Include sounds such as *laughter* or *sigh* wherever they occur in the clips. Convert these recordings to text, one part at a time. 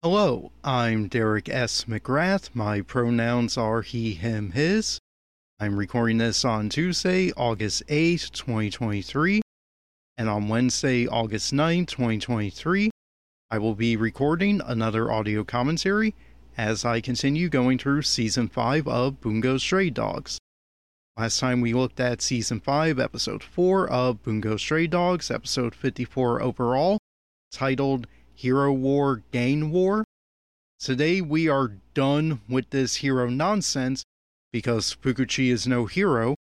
Hello, I'm Derek S. McGrath. My pronouns are he, him, his. I'm recording this on Tuesday, August 8th, 2023. And on Wednesday, August 9th, 2023, I will be recording another audio commentary as I continue going through Season 5 of Bungo Stray Dogs. Last time we looked at Season 5, Episode 4 of Bungo Stray Dogs, Episode 54 overall, titled Hero War Gang War. Today we are done with this hero nonsense because Fukuchi is no hero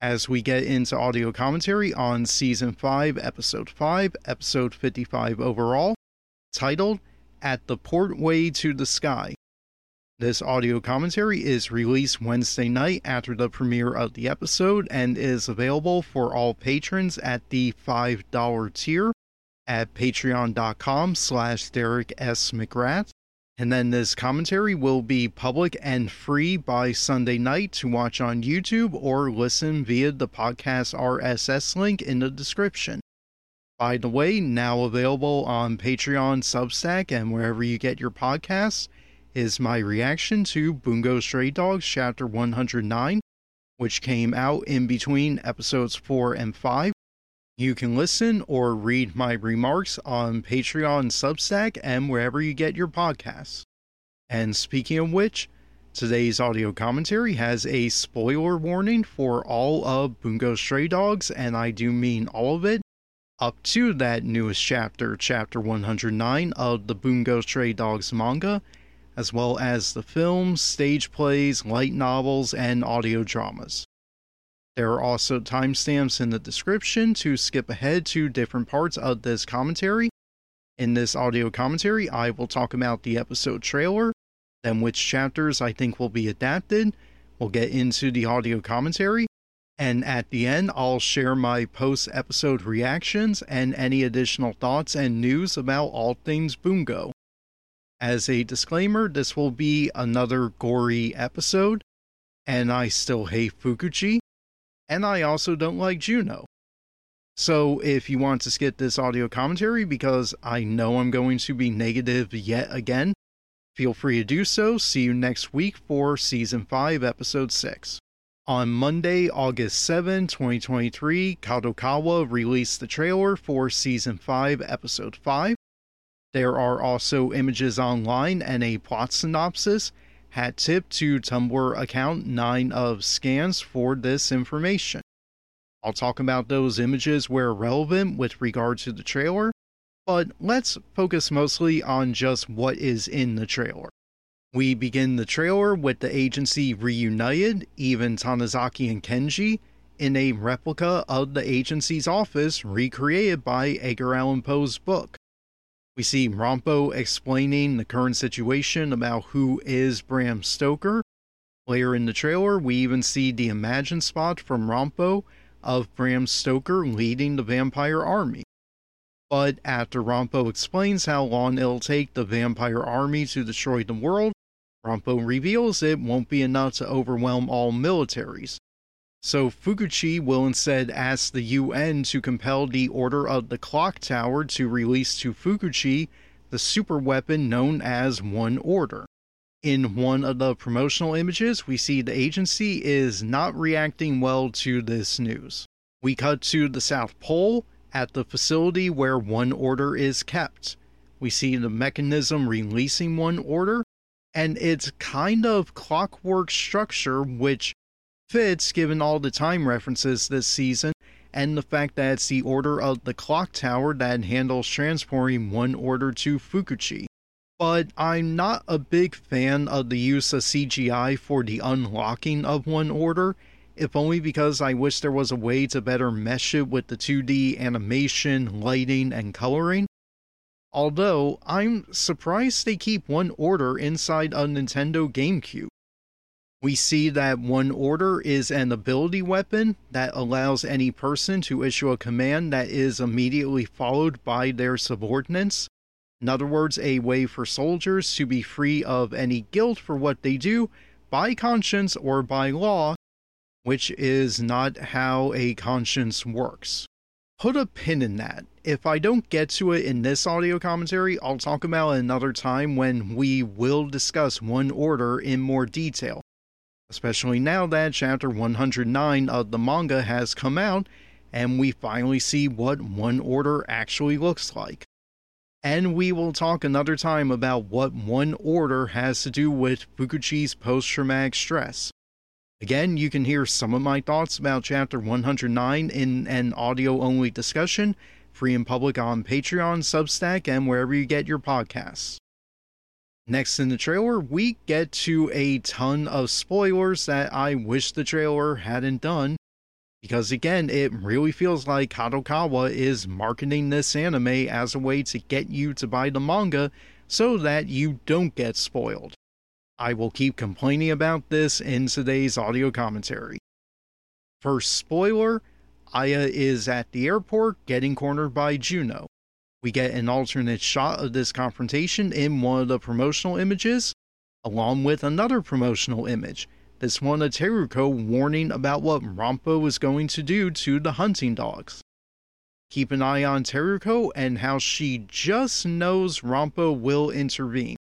as we get into audio commentary on Season 5, Episode 5, Episode 55 overall, titled At the Portway to the Sky. This audio commentary is released Wednesday night after the premiere of the episode and is available for all patrons at the $5 tier at patreon.com slash Derek S. McGrath. And then this commentary will be public and free by Sunday night to watch on YouTube or listen via the podcast RSS link in the description. By the way, now available on Patreon, Substack, and wherever you get your podcasts is my reaction to Bungo Stray Dogs Chapter 109, which came out in between episodes 4 and 5 you can listen or read my remarks on Patreon, Substack, and wherever you get your podcasts. And speaking of which, today's audio commentary has a spoiler warning for all of Bungo Stray Dogs, and I do mean all of it, up to that newest chapter, chapter 109 of the Bungo Stray Dogs manga, as well as the films, stage plays, light novels, and audio dramas. There are also timestamps in the description to skip ahead to different parts of this commentary. In this audio commentary, I will talk about the episode trailer, then which chapters I think will be adapted. We'll get into the audio commentary, and at the end, I'll share my post episode reactions and any additional thoughts and news about all things Bungo. As a disclaimer, this will be another gory episode, and I still hate Fukuchi and I also don't like Jouno. So if you want to skip this audio commentary because I know I'm going to be negative yet again, feel free to do so. See you next week for Season 5, Episode 6. On Monday, August 7, 2023, Kadokawa released the trailer for Season 5, Episode 5. There are also images online and a plot synopsis hat tip to Tumblr account 9 of scans for this information. I'll talk about those images where relevant with regard to the trailer, but let's focus mostly on just what is in the trailer. We begin the trailer with the agency reunited, even Tanizaki and Kenji, in a replica of the agency's office recreated by Edgar Allan Poe's book. We see Ranpo explaining the current situation about who is Bram Stoker. Later in the trailer, we even see the Imagine spot from Ranpo of Bram Stoker leading the vampire army. But after Ranpo explains how long it'll take the vampire army to destroy the world, Ranpo reveals it won't be enough to overwhelm all militaries. So Fukuchi will instead ask the UN to compel the Order of the Clock Tower to release to Fukuchi the super weapon known as One Order. In one of the promotional images, we see the agency is not reacting well to this news. We cut to the South Pole at the facility where One Order is kept. We see the mechanism releasing One Order, and its kind of clockwork structure, which fits given all the time references this season and the fact that it's the order of the clock tower that handles transporting one order to Fukuchi. But I'm not a big fan of the use of CGI for the unlocking of one order, if only because I wish there was a way to better mesh it with the 2D animation, lighting, and coloring. Although, I'm surprised they keep one order inside a Nintendo GameCube. We see that one order is an ability weapon that allows any person to issue a command that is immediately followed by their subordinates. In other words, a way for soldiers to be free of any guilt for what they do by conscience or by law, which is not how a conscience works. put a pin in that. If I don't get to it in this audio commentary, I'll talk about it another time when we will discuss One Order in more detail. Especially now that chapter 109 of the manga has come out and we finally see what One Order actually looks like. And we will talk another time about what One Order has to do with Fukuchi's post traumatic stress. Again, you can hear some of my thoughts about Chapter 109 in an audio only discussion, free and public on Patreon, Substack, and wherever you get your podcasts. Next in the trailer, we get to a ton of spoilers that I wish the trailer hadn't done. Because again, it really feels like Kadokawa is marketing this anime as a way to get you to buy the manga so that you don't get spoiled. I will keep complaining about this in today's audio commentary. First spoiler Aya is at the airport getting cornered by Jouno. We get an alternate shot of this confrontation in one of the promotional images, along with another promotional image. This one of Teruko warning about what Ranpo is going to do to the hunting dogs. Keep an eye on Teruko and how she just knows Ranpo will intervene.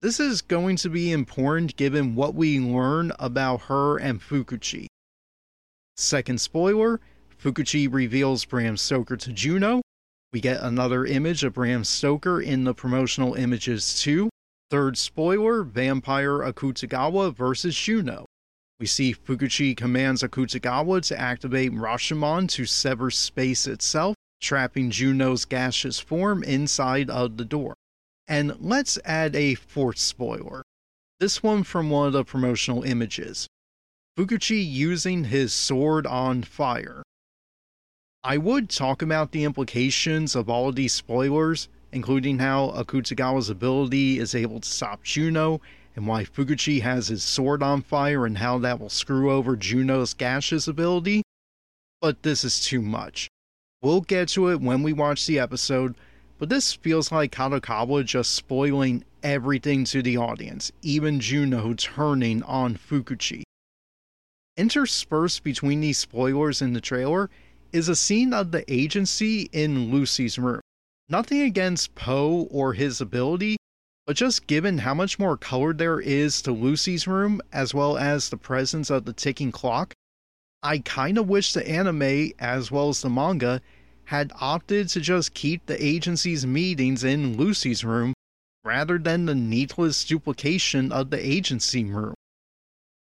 This is going to be important given what we learn about her and Fukuchi. Second spoiler Fukuchi reveals Bram Stoker to Jouno. We get another image of Bram Stoker in the promotional images too. Third spoiler Vampire Akutagawa versus Jouno. We see Fukuchi commands Akutagawa to activate Rashomon to sever space itself, trapping Jouno's gaseous form inside of the door. And let's add a fourth spoiler. This one from one of the promotional images. Fukuchi using his sword on fire. I would talk about the implications of all of these spoilers, including how Akutagawa's ability is able to stop Jouno, and why Fukuchi has his sword on fire and how that will screw over Jouno's gaseous ability, but this is too much. We'll get to it when we watch the episode, but this feels like Kadokawa just spoiling everything to the audience, even Jouno turning on Fukuchi. Interspersed between these spoilers in the trailer is a scene of the agency in Lucy's room. Nothing against Poe or his ability, but just given how much more color there is to Lucy's room, as well as the presence of the ticking clock, I kinda wish the anime, as well as the manga, had opted to just keep the agency's meetings in Lucy's room rather than the needless duplication of the agency room.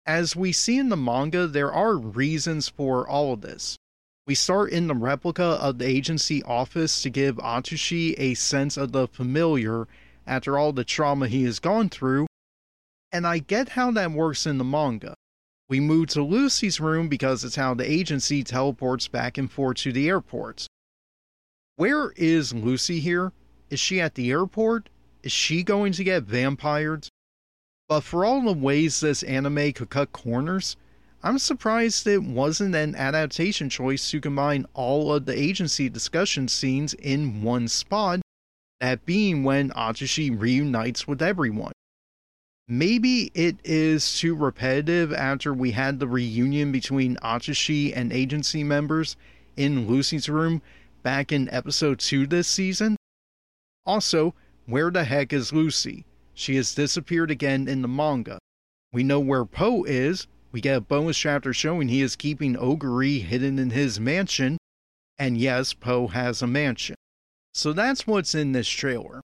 As we see in the manga, there are reasons for all of this. We start in the replica of the agency office to give Atsushi a sense of the familiar after all the trauma he has gone through, and I get how that works in the manga. We move to Lucy's room because it's how the agency teleports back and forth to the airport. Where is Lucy here? Is she at the airport? Is she going to get vampired? But for all the ways this anime could cut corners, I'm surprised it wasn't an adaptation choice to combine all of the agency discussion scenes in one spot, that being when Atsushi reunites with everyone. Maybe it is too repetitive after we had the reunion between Atsushi and agency members in Lucy's room back in episode 2 this season? Also, where the heck is Lucy? She has disappeared again in the manga. We know where Poe is. We get a bonus chapter showing he is keeping Oguri hidden in his mansion. And yes, Poe has a mansion. So that's what's in this trailer.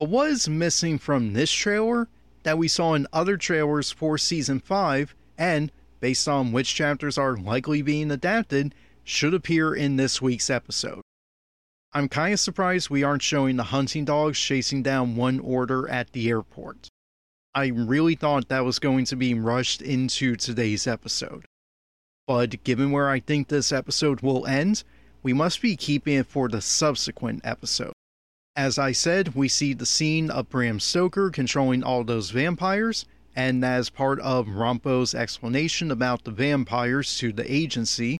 But what is missing from this trailer that we saw in other trailers for season 5 and, based on which chapters are likely being adapted, should appear in this week's episode. I'm kind of surprised we aren't showing the hunting dogs chasing down one order at the airport. I really thought that was going to be rushed into today's episode. But given where I think this episode will end, we must be keeping it for the subsequent episode. As I said, we see the scene of Bram Stoker controlling all those vampires, and as part of Ranpo's explanation about the vampires to the agency,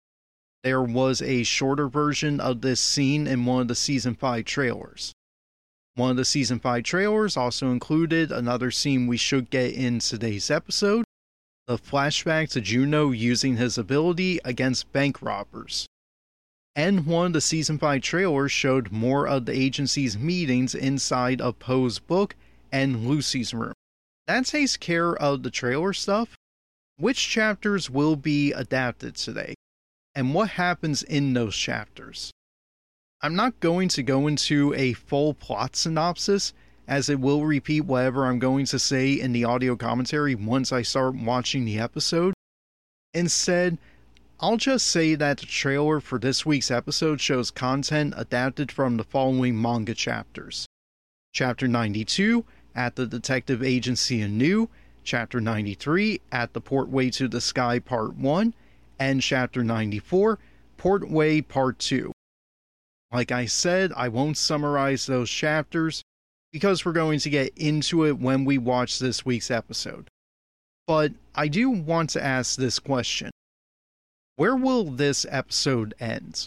there was a shorter version of this scene in one of the season 5 trailers. One of the season 5 trailers also included another scene we should get in today's episode the flashback to Jouno using his ability against bank robbers. and one of the season 5 trailers showed more of the agency's meetings inside of Poe's book and Lucy's room. That takes care of the trailer stuff. Which chapters will be adapted today? And what happens in those chapters? I'm not going to go into a full plot synopsis, as it will repeat whatever I'm going to say in the audio commentary once I start watching the episode. Instead, I'll just say that the trailer for this week's episode shows content adapted from the following manga chapters Chapter 92 at the Detective Agency anew, Chapter 93 at the Portway to the Sky Part 1, and Chapter 94 Portway Part 2. Like I said, I won't summarize those chapters because we're going to get into it when we watch this week's episode. But I do want to ask this question Where will this episode end?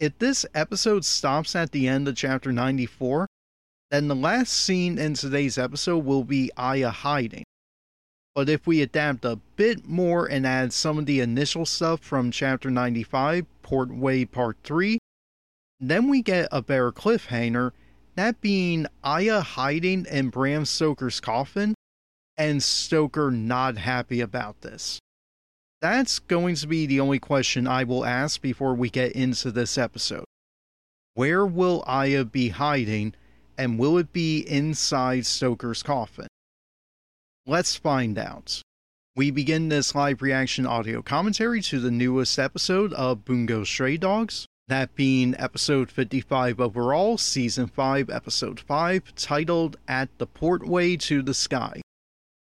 If this episode stops at the end of chapter 94, then the last scene in today's episode will be Aya hiding. But if we adapt a bit more and add some of the initial stuff from chapter 95, Portway Part 3, then we get a better cliffhanger, that being Aya hiding in Bram Stoker's coffin and Stoker not happy about this. That's going to be the only question I will ask before we get into this episode. Where will Aya be hiding, and will it be inside Stoker's coffin? Let's find out. We begin this live reaction audio commentary to the newest episode of Bungo Stray Dogs, that being episode 55 overall, season 5, episode 5, titled At the Portway to the Sky.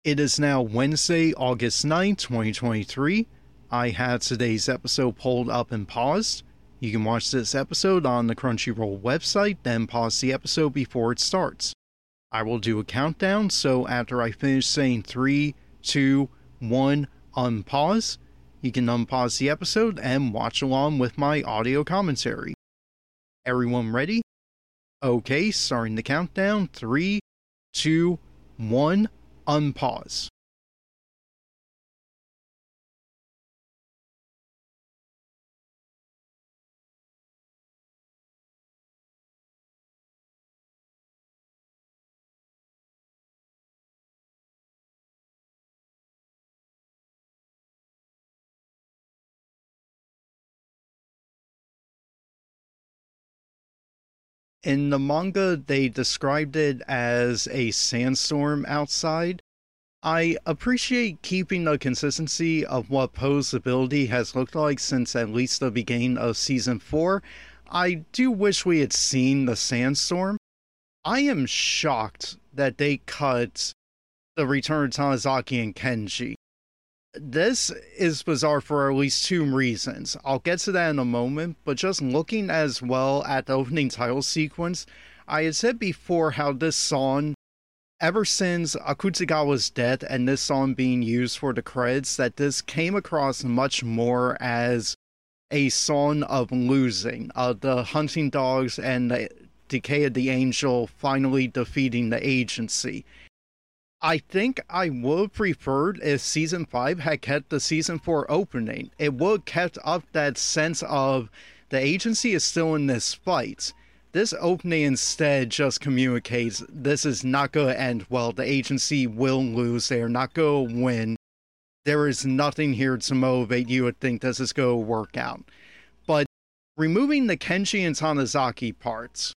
It is now Wednesday, August 9, 2023. I had today's episode pulled up and paused. You can watch this episode on the Crunchyroll website, then pause the episode before it starts. I will do a countdown, so after I finish saying 3, 2, 1, unpause, you can unpause the episode and watch along with my audio commentary. Everyone ready? Okay, starting the countdown. Three, two, one, unpause. In the manga, they described it as a sandstorm outside. I appreciate keeping the consistency of what Poe's ability has looked like since at least the beginning of season 4. I do wish we had seen the sandstorm. I am shocked that they cut the return of Tanizaki and Kenji this is bizarre for at least two reasons. I'll get to that in a moment, but just looking as well at the opening title sequence, I had said before how this song, ever since Akutagawa's death and this song being used for the credits, that this came across much more as a song of losing. Uh, the hunting dogs and the Decay of the Angel finally defeating the agency. I think I would preferred if season five had kept the season four opening. It would kept up that sense of the agency is still in this fight. This opening instead just communicates this is not going to end well. The agency will lose. They are not going to win. There is nothing here to motivate you to think this is going to work out. But removing the Kenji and Tanizaki parts,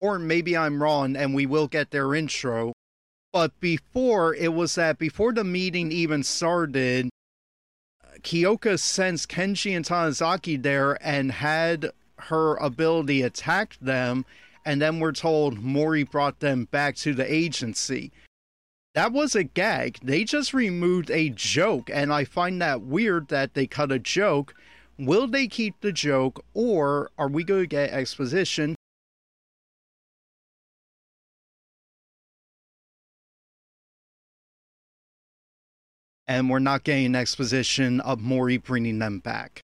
or maybe I'm wrong and we will get their intro. But before, it was that before the meeting even started, Kyoka sensed Kenji and Tanizaki there and had her ability attack them, and then we're told Mori brought them back to the agency. That was a gag. They just removed a joke, and I find that weird that they cut a joke. Will they keep the joke, or are we going to get exposition and we're not getting an exposition of Mori bringing them back.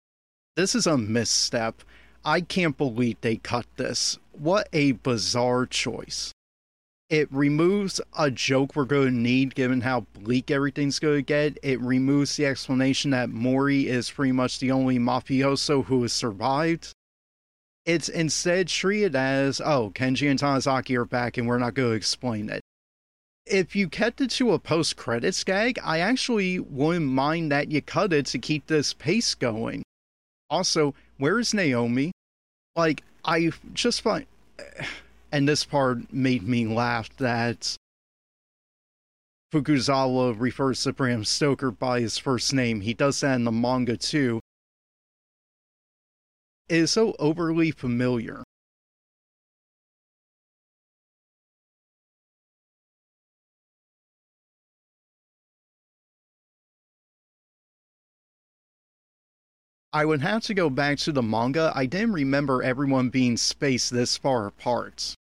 This is a misstep. I can't believe they cut this. What a bizarre choice. it removes a joke we're going to need given how bleak everything's going to get. It removes the explanation that Mori is pretty much the only mafioso who has survived. It's instead treated as, oh, Kenji and Tanizaki are back and we're not going to explain it. If you kept it to a post credits gag, I actually wouldn't mind that you cut it to keep this pace going. Also, where is Naomi? Like, I just find *sighs* and this part made me laugh that Fukuzawa refers to Bram Stoker by his first name. He does that in the manga too. It is so overly familiar. I would have to go back to the manga. I didn't remember everyone being spaced this far apart.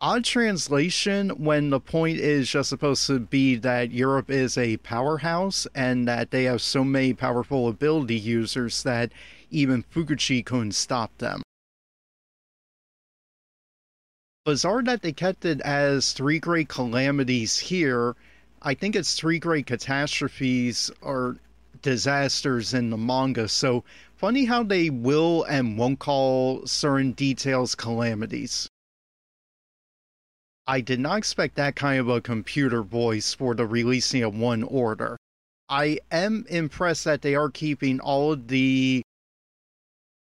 Odd translation when the point is just supposed to be that Europe is a powerhouse and that they have so many powerful ability users that even Fukuchi couldn't stop them. Bizarre that they kept it as three great calamities here I think it's three great catastrophes or disasters in the manga. So funny how they will and won't call certain details calamities. I did not expect that kind of a computer voice for the releasing of One Order. I am impressed that they are keeping all of the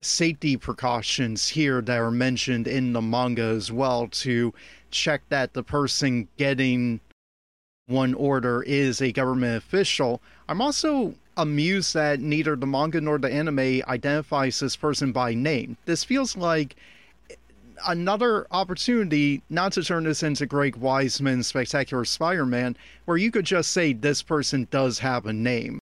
safety precautions here that are mentioned in the manga as well to check that the person getting one order is a government official. I'm also amused that neither the manga nor the anime identifies this person by name. This feels like another opportunity not to turn this into Greg Weisman's Spectacular Spider Man, where you could just say this person does have a name.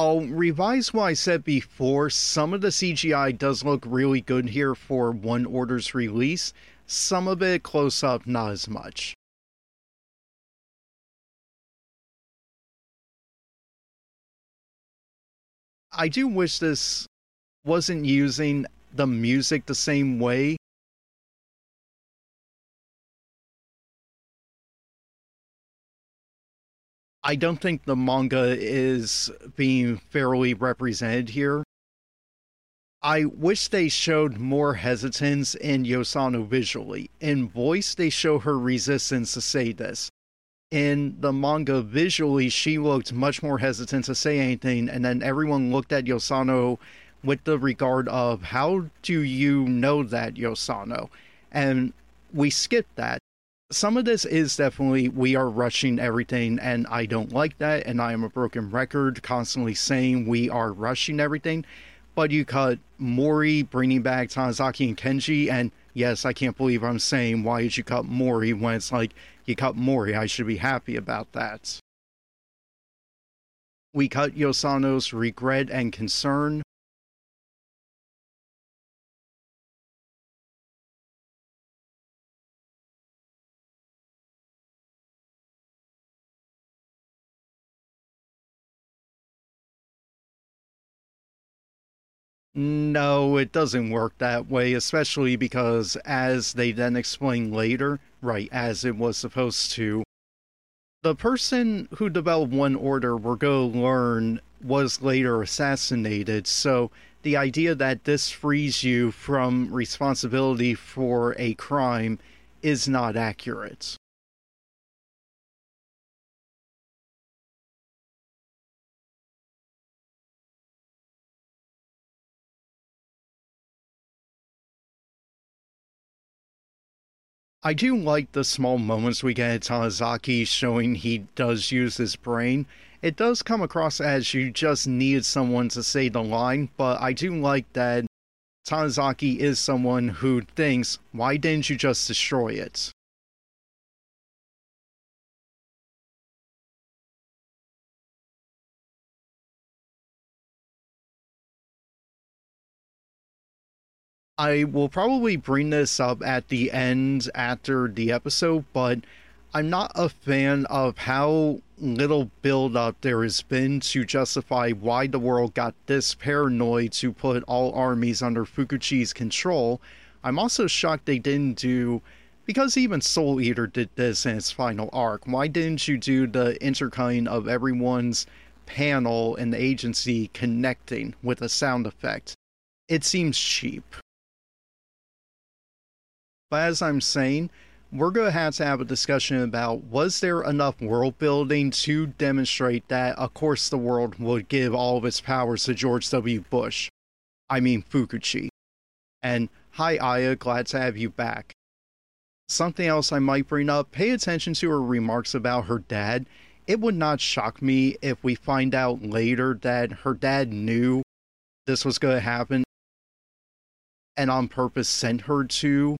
I'll revise what I said before. Some of the CGI does look really good here for One Order's release. Some of it close up, not as much. I do wish this wasn't using the music the same way I don't think the manga is being fairly represented here. I wish they showed more hesitance in Yosano visually. In voice, they show her resistance to say this. In the manga, visually, she looked much more hesitant to say anything, and then everyone looked at Yosano with the regard of, How do you know that, Yosano? And we skipped that some of this is definitely we are rushing everything and i don't like that and i am a broken record constantly saying we are rushing everything. But you cut mori bringing back tanizaki and kenji and yes i can't believe i'm saying why did you cut mori when it's like you cut mori i should be happy about that. We cut yosano's regret and concern No, it doesn't work that way, especially because, as they then explain later, right, as it was supposed to, the person who developed One Order we're going to learn was later assassinated, so the idea that this frees you from responsibility for a crime is not accurate. I do like the small moments we get at Tanizaki showing he does use his brain. It does come across as you just needed someone to say the line, but I do like that Tanizaki is someone who thinks, why didn't you just destroy it? I will probably bring this up at the end after the episode, but I'm not a fan of how little build up there has been to justify why the world got this paranoid to put all armies under Fukuchi's control. I'm also shocked they didn't do because even Soul Eater did this in its final arc. Why didn't you do the intercutting of everyone's panel and the agency connecting with a sound effect? It seems cheap. But as I'm saying, we're going to have to have a discussion about was there enough world building to demonstrate that, of course, the world would give all of its powers to George W. Bush. I mean, Fukuchi. And hi, Aya, glad to have you back. Something else I might bring up pay attention to her remarks about her dad. It would not shock me if we find out later that her dad knew this was going to happen and on purpose sent her to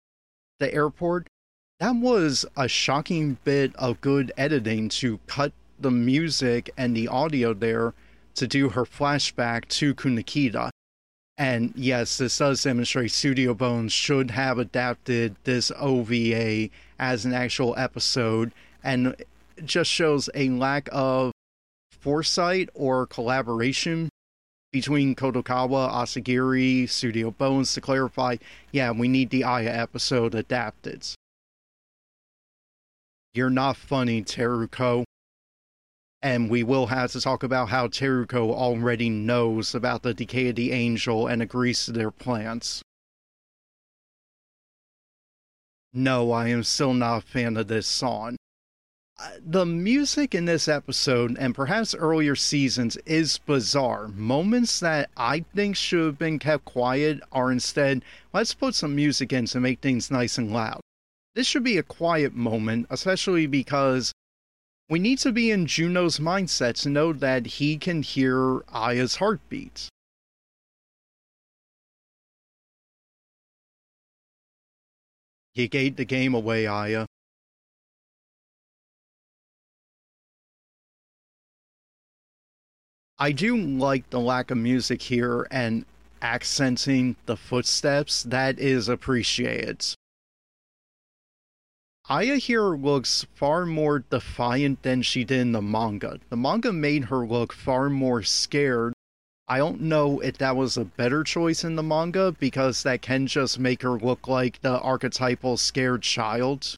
the airport that was a shocking bit of good editing to cut the music and the audio there to do her flashback to Kunikida. And yes, this does demonstrate Studio Bones should have adapted this OVA as an actual episode, and just shows a lack of foresight or collaboration between Kadokawa, Asagiri, Studio Bones to clarify, yeah, we need the Aya episode adapted. You're not funny, Teruko. And we will have to talk about how Teruko already knows about the decay of the angel and agrees to their plans. No, I am still not a fan of this song. The music in this episode, and perhaps earlier seasons, is bizarre. Moments that I think should have been kept quiet are instead, let's put some music in to make things nice and loud this should be a quiet moment, especially because we need to be in Jouno's mindset to know that he can hear Aya's heartbeat. You gave the game away, Aya. I do like the lack of music here and accenting the footsteps. That is appreciated. Aya here looks far more defiant than she did in the manga. The manga made her look far more scared. I don't know if that was a better choice in the manga because that can just make her look like the archetypal scared child.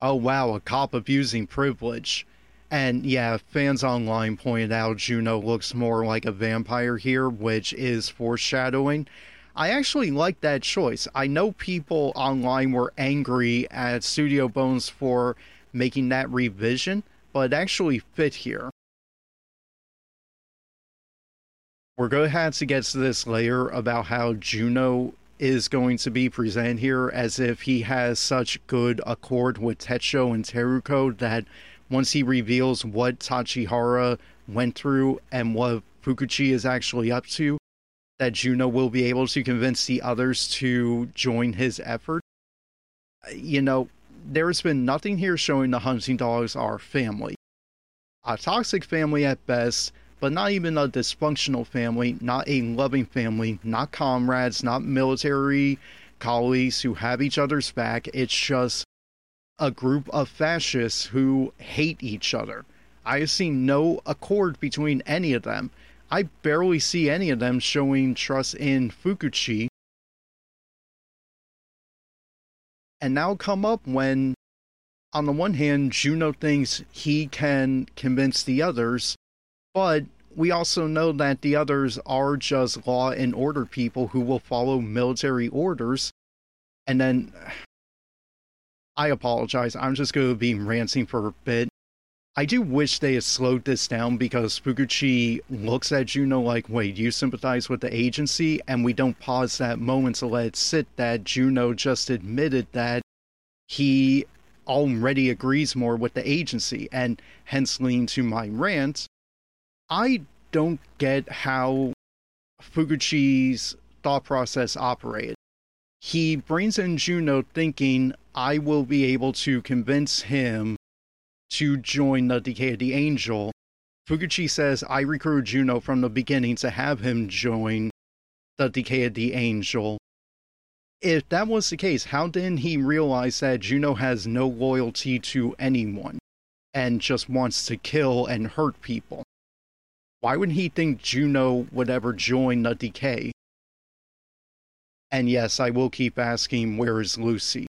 Oh wow, a cop abusing privilege. And yeah, fans online pointed out Jouno looks more like a vampire here, which is foreshadowing. I actually like that choice. I know people online were angry at Studio Bones for making that revision, but it actually fit here. We're going to have to get to this layer about how Jouno is going to be presented here as if he has such good accord with Techo and Teruko that once he reveals what Tachihara went through and what Fukuchi is actually up to, that Jouno will be able to convince the others to join his effort. You know, there's been nothing here showing the hunting dogs are family. A toxic family at best, but not even a dysfunctional family, not a loving family, not comrades, not military colleagues who have each other's back. It's just a group of fascists who hate each other. I seen no accord between any of them. I barely see any of them showing trust in Fukuchi. And now come up when, on the one hand, Jouno thinks he can convince the others, but we also know that the others are just law and order people who will follow military orders. And then I apologize. I'm just going to be ranting for a bit. I do wish they had slowed this down because Fukuchi looks at Jouno like, wait, you sympathize with the agency? And we don't pause that moment to let it sit that Jouno just admitted that he already agrees more with the agency and hence lean to my rant. I don't get how Fukuchi's thought process operated. He brings in Jouno thinking I will be able to convince him to join the Decay of the Angel. Fukuchi says, I recruited Jouno from the beginning to have him join the Decay of the Angel. if that was the case, how didn't he realize that Jouno has no loyalty to anyone and just wants to kill and hurt people? Why would he think Jouno would ever join the decay? And yes, I will keep asking, where is Lucy?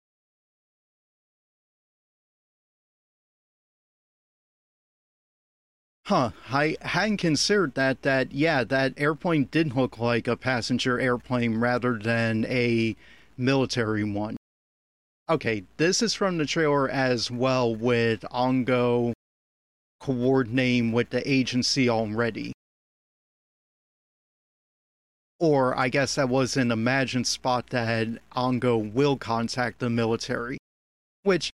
Huh, I hadn't considered that, that, yeah, that airplane did look like a passenger airplane rather than a military one. Okay, this is from the trailer as well with Ango coordinating with the agency already. Or I guess that was an imagined spot that Ango will contact the military. Which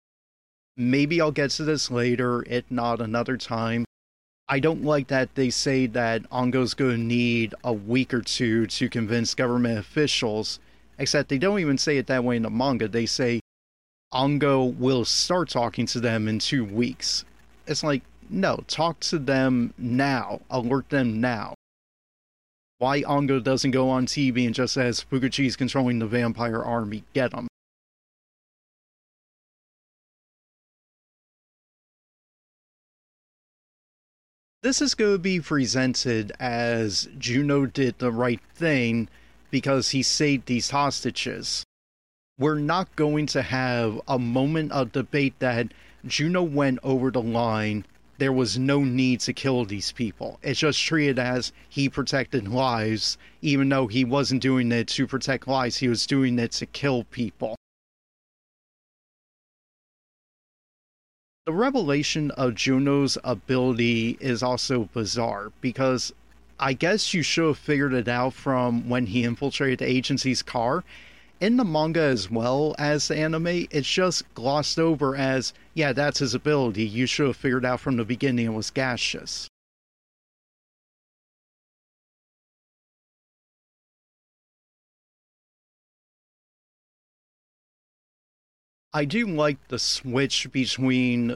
maybe I'll get to this later, if not another time. I don't like that they say that Ango's going to need a week or two to convince government officials, except they don't even say it that way in the manga. They say Ango will start talking to them in two weeks. It's like, no, talk to them now, alert them now. Why Ango doesn't go on TV and just says Fukuchi's controlling the vampire army, get them. This is going to be presented as Jouno did the right thing because he saved these hostages. We're not going to have a moment of debate that Jouno went over the line. There was no need to kill these people. It's just treated as he protected lives, even though he wasn't doing it to protect lives, he was doing it to kill people. The revelation of Jouno's ability is also bizarre because I guess you should have figured it out from when he infiltrated the agency's car. In the manga as well as the anime, it's just glossed over as, yeah, that's his ability. You should have figured out from the beginning it was gaseous. I do like the switch between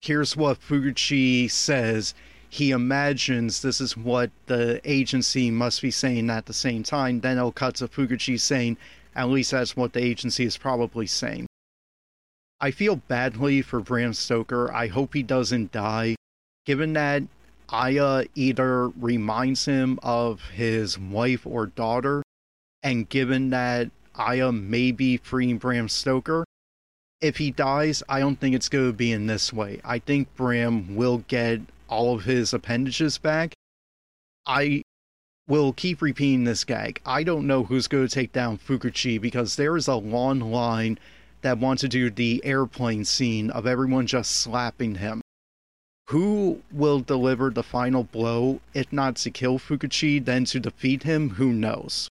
here's what Fukuchi says. He imagines this is what the agency must be saying at the same time. Then it'll cut to Fukuchi saying, at least that's what the agency is probably saying. I feel badly for Bram Stoker. I hope he doesn't die, given that Aya either reminds him of his wife or daughter, and given that Aya may be freeing Bram Stoker, if he dies, I don't think it's going to be in this way. I think Bram will get all of his appendages back. I will keep repeating this gag. I don't know who's going to take down Fukuchi because there is a long line that wants to do the airplane scene of everyone just slapping him. Who will deliver the final blow, if not to kill Fukuchi, then to defeat him? Who knows?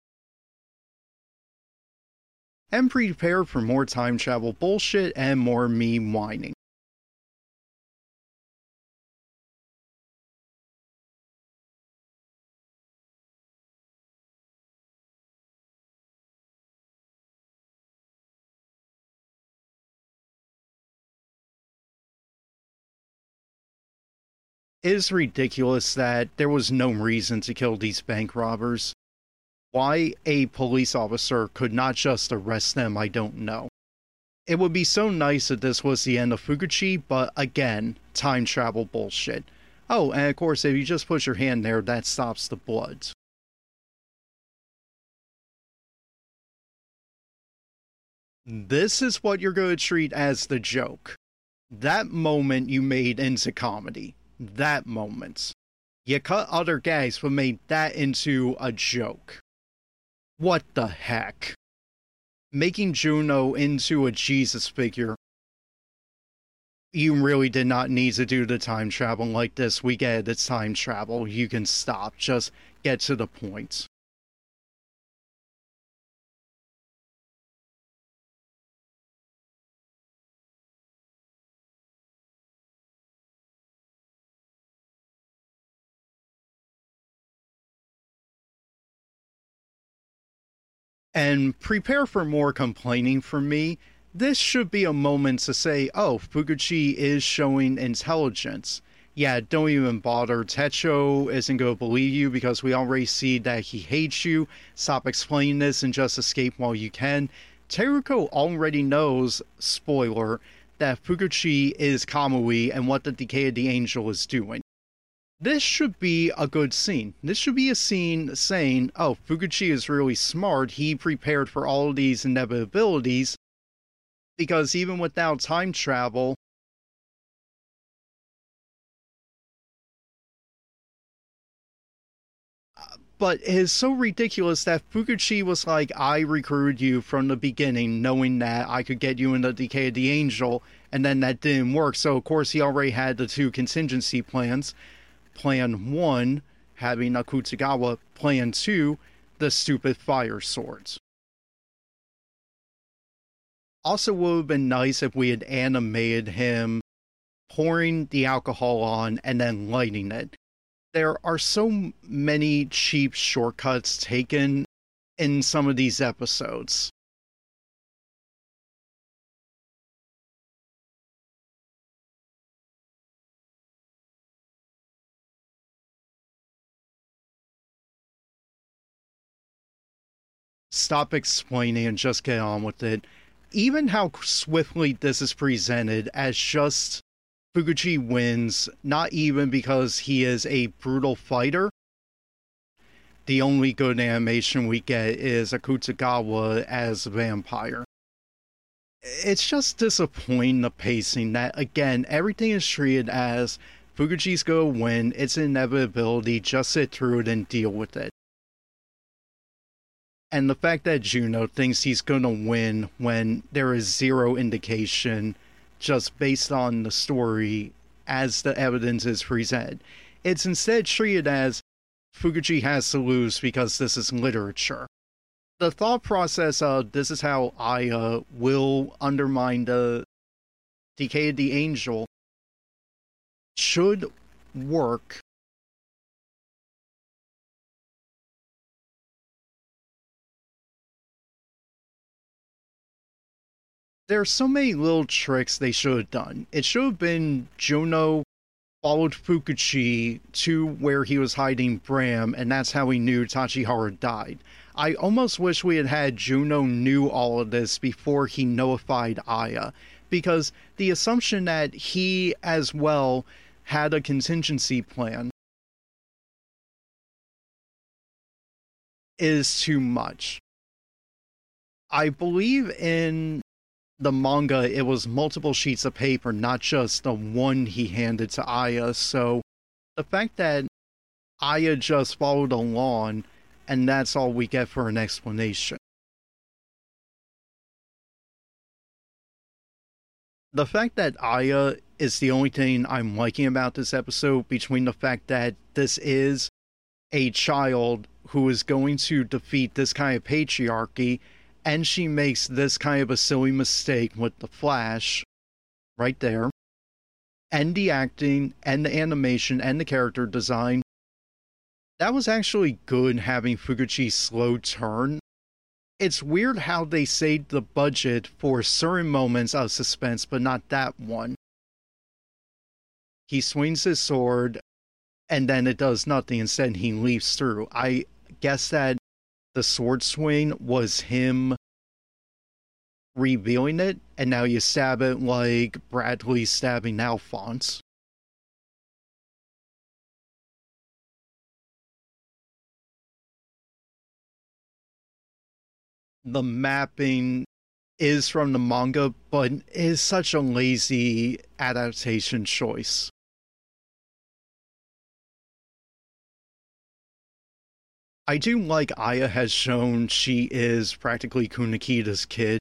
And prepare for more time travel bullshit and more meme whining. It is ridiculous that there was no reason to kill these bank robbers. Why a police officer could not just arrest them, I don't know. It would be so nice if this was the end of Fukuchi, but again, time travel bullshit. Oh, and of course, if you just put your hand there, that stops the blood. This is what you're going to treat as the joke. That moment you made into comedy. That moment. You cut other gags but made that into a joke. What the heck? Making Jouno into a Jesus figure. You really did not need to do the time travel like this. We get it, it's time travel. You can stop. Just get to the point. And prepare for more complaining from me. This should be a moment to say, oh, Fukuchi is showing intelligence. Yeah, don't even bother. Techo isn't going to believe you because we already see that he hates you. Stop explaining this and just escape while you can. Teruko already knows, spoiler, that Fukuchi is Kamui and what the Decay of the Angel is doing. This should be a good scene. This should be a scene saying, oh, Fukuchi is really smart. He prepared for all of these inevitabilities because even without time travel, but it is so ridiculous that Fukuchi was like, I recruited you from the beginning, knowing that I could get you in the Decay of the Angel, and then that didn't work. So, of course, he already had the two contingency plans. Plan one, having Akutagawa. Plan two, the stupid fire swords. Also, would have been nice if we had animated him pouring the alcohol on and then lighting it there are so many cheap shortcuts taken in some of these episodes. Stop explaining and just get on with it. Even how swiftly this is presented as just Fukuchi wins, not even because he is a brutal fighter. The only good animation we get is Akutagawa as a vampire. It's just disappointing the pacing that, again, everything is treated as Fukuchi's gonna win, it's inevitability, just sit through it and deal with it. And the fact that Jouno thinks he's gonna win when there is zero indication just based on the story as the evidence is presented. It's instead treated as Fukuchi has to lose because this is literature. The thought process of this is how Aya will undermine the Decay of the Angel should work there are so many little tricks they should have done. It should have been Jouno followed Fukuchi to where he was hiding Bram, and that's how he knew Tachihara died. I almost wish we had had Jouno knew all of this before he notified Aya, because the assumption that he as well had a contingency plan is too much. I believe in the manga, it was multiple sheets of paper, not just the one he handed to Aya. So the fact that Aya just followed along and that's all we get for an explanation. The fact that Aya is the only thing I'm liking about this episode, between the fact that this is a child who is going to defeat this kind of patriarchy and she makes this kind of a silly mistake with the flash right there and the acting and the animation and the character design that was actually good having Fukuchi's slow turn. It's weird how they saved the budget for certain moments of suspense, but not that one. He swings his sword and then it does nothing. Instead, he leaps through. I guess that the sword swing was him revealing it, and now you stab it like Bradley stabbing Alphonse. The mapping is from the manga, but is such a lazy adaptation choice. I do like Aya has shown she is practically Kunikida's kid,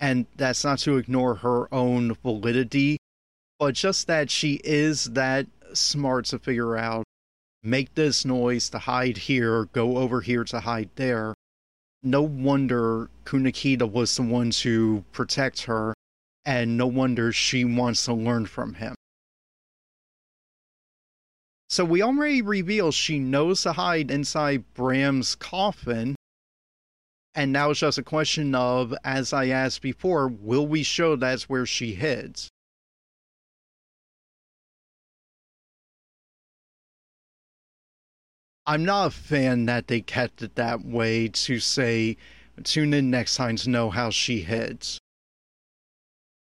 and that's not to ignore her own validity, but just that she is that smart to figure out make this noise to hide here, go over here to hide there. No wonder Kunikida was the one to protect her, and no wonder she wants to learn from him. So we already reveal she knows to hide inside Bram's coffin. And now it's just a question of, as I asked before, will we show that's where she hides? I'm not a fan that they kept it that way to say tune in next time to know how she hits.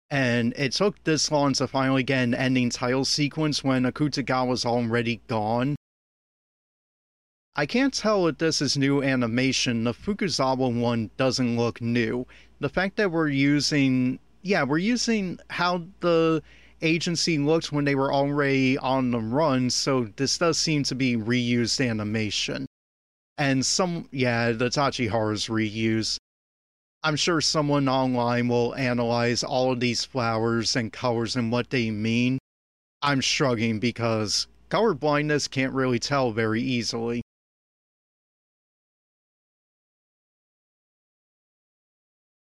And it took this long to finally get an ending title sequence when Akutagawa was already gone. I can't tell if this is new animation. The Fukuzawa one doesn't look new. The fact that we're using, yeah, we're using how the agency looked when they were already on the run, so this does seem to be reused animation. And some, yeah, the Tachihara's reuse. I'm sure someone online will analyze all of these flowers and colors and what they mean. I'm shrugging because color blindness can't really tell very easily.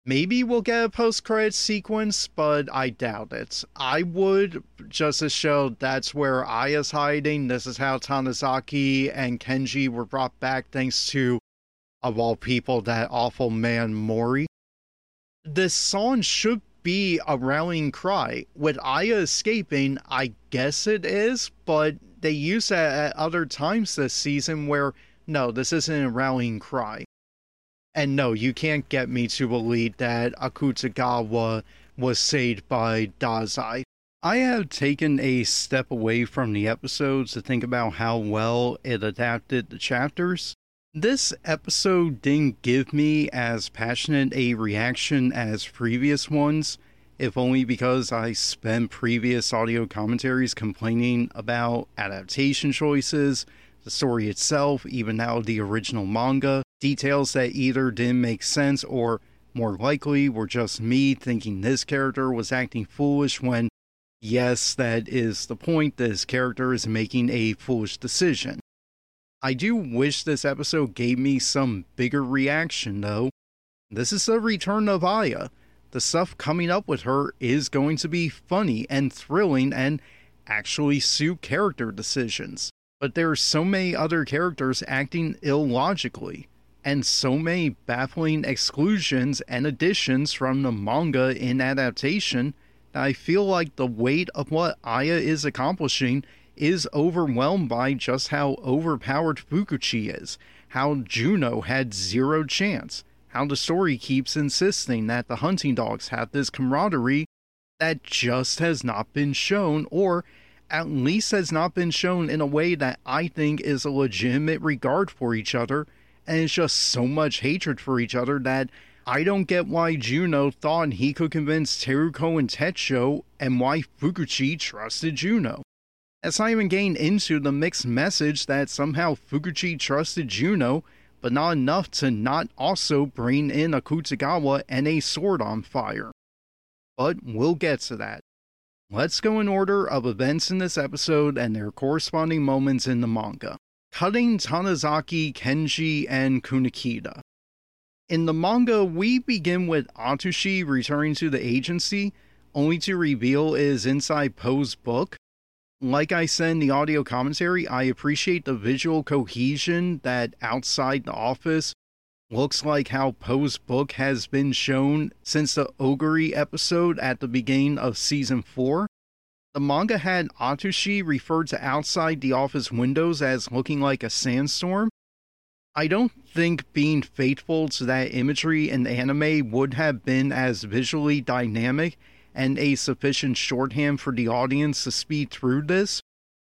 Maybe we'll get a post credit sequence, but I doubt it. I would just to show that's where Aya's hiding. This is how Tanizaki and Kenji were brought back thanks to, of all people, that awful man Mori. This song should be a rallying cry. With Aya escaping, I guess it is, but they use that at other times this season where no, this isn't a rallying cry. And no, you can't get me to believe that Akutagawa was saved by Dazai. I have taken a step away from the episodes to think about how well it adapted the chapters. This episode didn't give me as passionate a reaction as previous ones, if only because I spent previous audio commentaries complaining about adaptation choices, the story itself, even now the original manga, details that either didn't make sense or more likely were just me thinking this character was acting foolish when, yes, that is the point, this character is making a foolish decision. I do wish this episode gave me some bigger reaction though. This is the return of Aya. The stuff coming up with her is going to be funny and thrilling and actually suit character decisions. But there are so many other characters acting illogically and so many baffling exclusions and additions from the manga in adaptation that I feel like the weight of what Aya is accomplishing is overwhelmed by just how overpowered Fukuchi is, how Jouno had zero chance, how the story keeps insisting that the hunting dogs have this camaraderie that just has not been shown, or at least has not been shown in a way that I think is a legitimate regard for each other and it's just so much hatred for each other that I don't get why Jouno thought he could convince Teruko and Tetsuo, and why Fukuchi trusted Jouno. Let's not even getting into the mixed message that somehow Fukuchi trusted Jouno, but not enough to not also bring in Akutagawa and a sword on fire. But we'll get to that. Let's go in order of events in this episode and their corresponding moments in the manga cutting Tanizaki, Kenji, and Kunikida. In the manga, we begin with Atsushi returning to the agency, only to reveal it is inside Poe's book. Like I said in the audio commentary, I appreciate the visual cohesion that outside the office looks like how Poe's book has been shown since the Oguri episode at the beginning of season 4. The manga had Atsushi referred to outside the office windows as looking like a sandstorm. I don't think being faithful to that imagery in the anime would have been as visually dynamic and a sufficient shorthand for the audience to speed through this.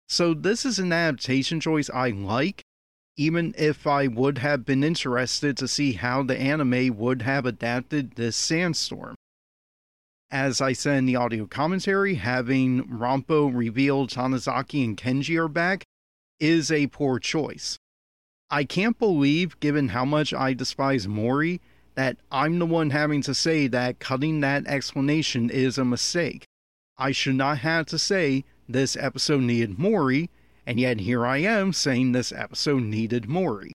So, this is an adaptation choice I like, even if I would have been interested to see how the anime would have adapted this sandstorm. As I said in the audio commentary, having Ranpo reveal Tanizaki and Kenji are back is a poor choice. I can't believe, given how much I despise Mori, that I'm the one having to say that cutting that explanation is a mistake. I should not have to say this episode needed Mori, and yet here I am saying this episode needed Mori.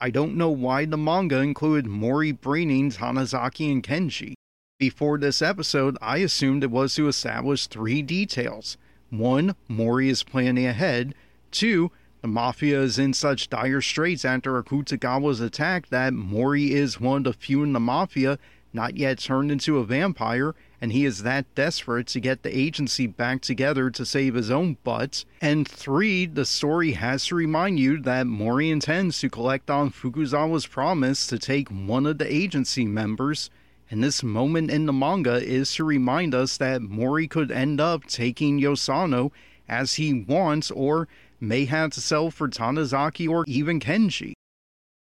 I don't know why the manga included Mori bringing Tanizaki and Kenji. Before this episode, I assumed it was to establish three details. One, Mori is planning ahead. Two, the Mafia is in such dire straits after Akutagawa's attack that Mori is one of the few in the Mafia not yet turned into a vampire and he is that desperate to get the agency back together to save his own butt. And three, the story has to remind you that Mori intends to collect on Fukuzawa's promise to take one of the agency members. And this moment in the manga is to remind us that Mori could end up taking Yosano as he wants or may have to sell for Tanizaki or even Kenji.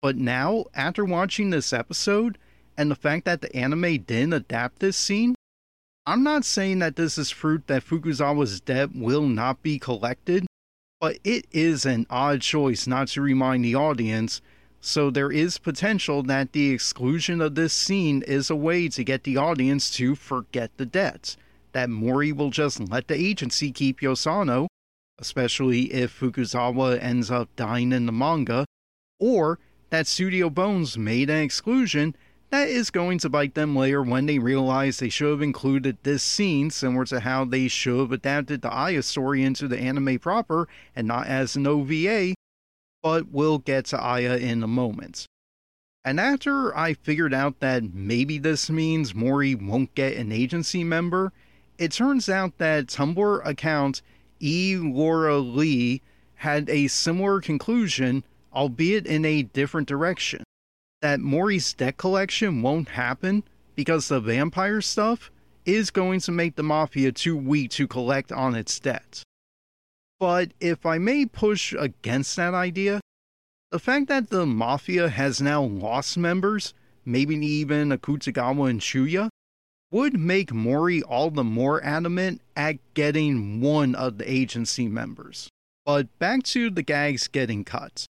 But now, after watching this episode, and the fact that the anime didn't adapt this scene, I'm not saying that this is fruit that Fukuzawa's debt will not be collected, but it is an odd choice not to remind the audience, so there is potential that the exclusion of this scene is a way to get the audience to forget the debts, that Mori will just let the agency keep Yosano, especially if Fukuzawa ends up dying in the manga, or that Studio Bones made an exclusion that is going to bite them later when they realize they should have included this scene, similar to how they should have adapted the Aya story into the anime proper and not as an OVA, but we'll get to Aya in a moment. And after I figured out that maybe this means Mori won't get an agency member, it turns out that Tumblr account E. Laura Lee had a similar conclusion, albeit in a different direction that Mori's debt collection won't happen because the vampire stuff is going to make the Mafia too weak to collect on its debt. But if I may push against that idea, the fact that the Mafia has now lost members, maybe even Akutagawa and Chuya, would make Mori all the more adamant at getting one of the agency members. But back to the gags getting cut.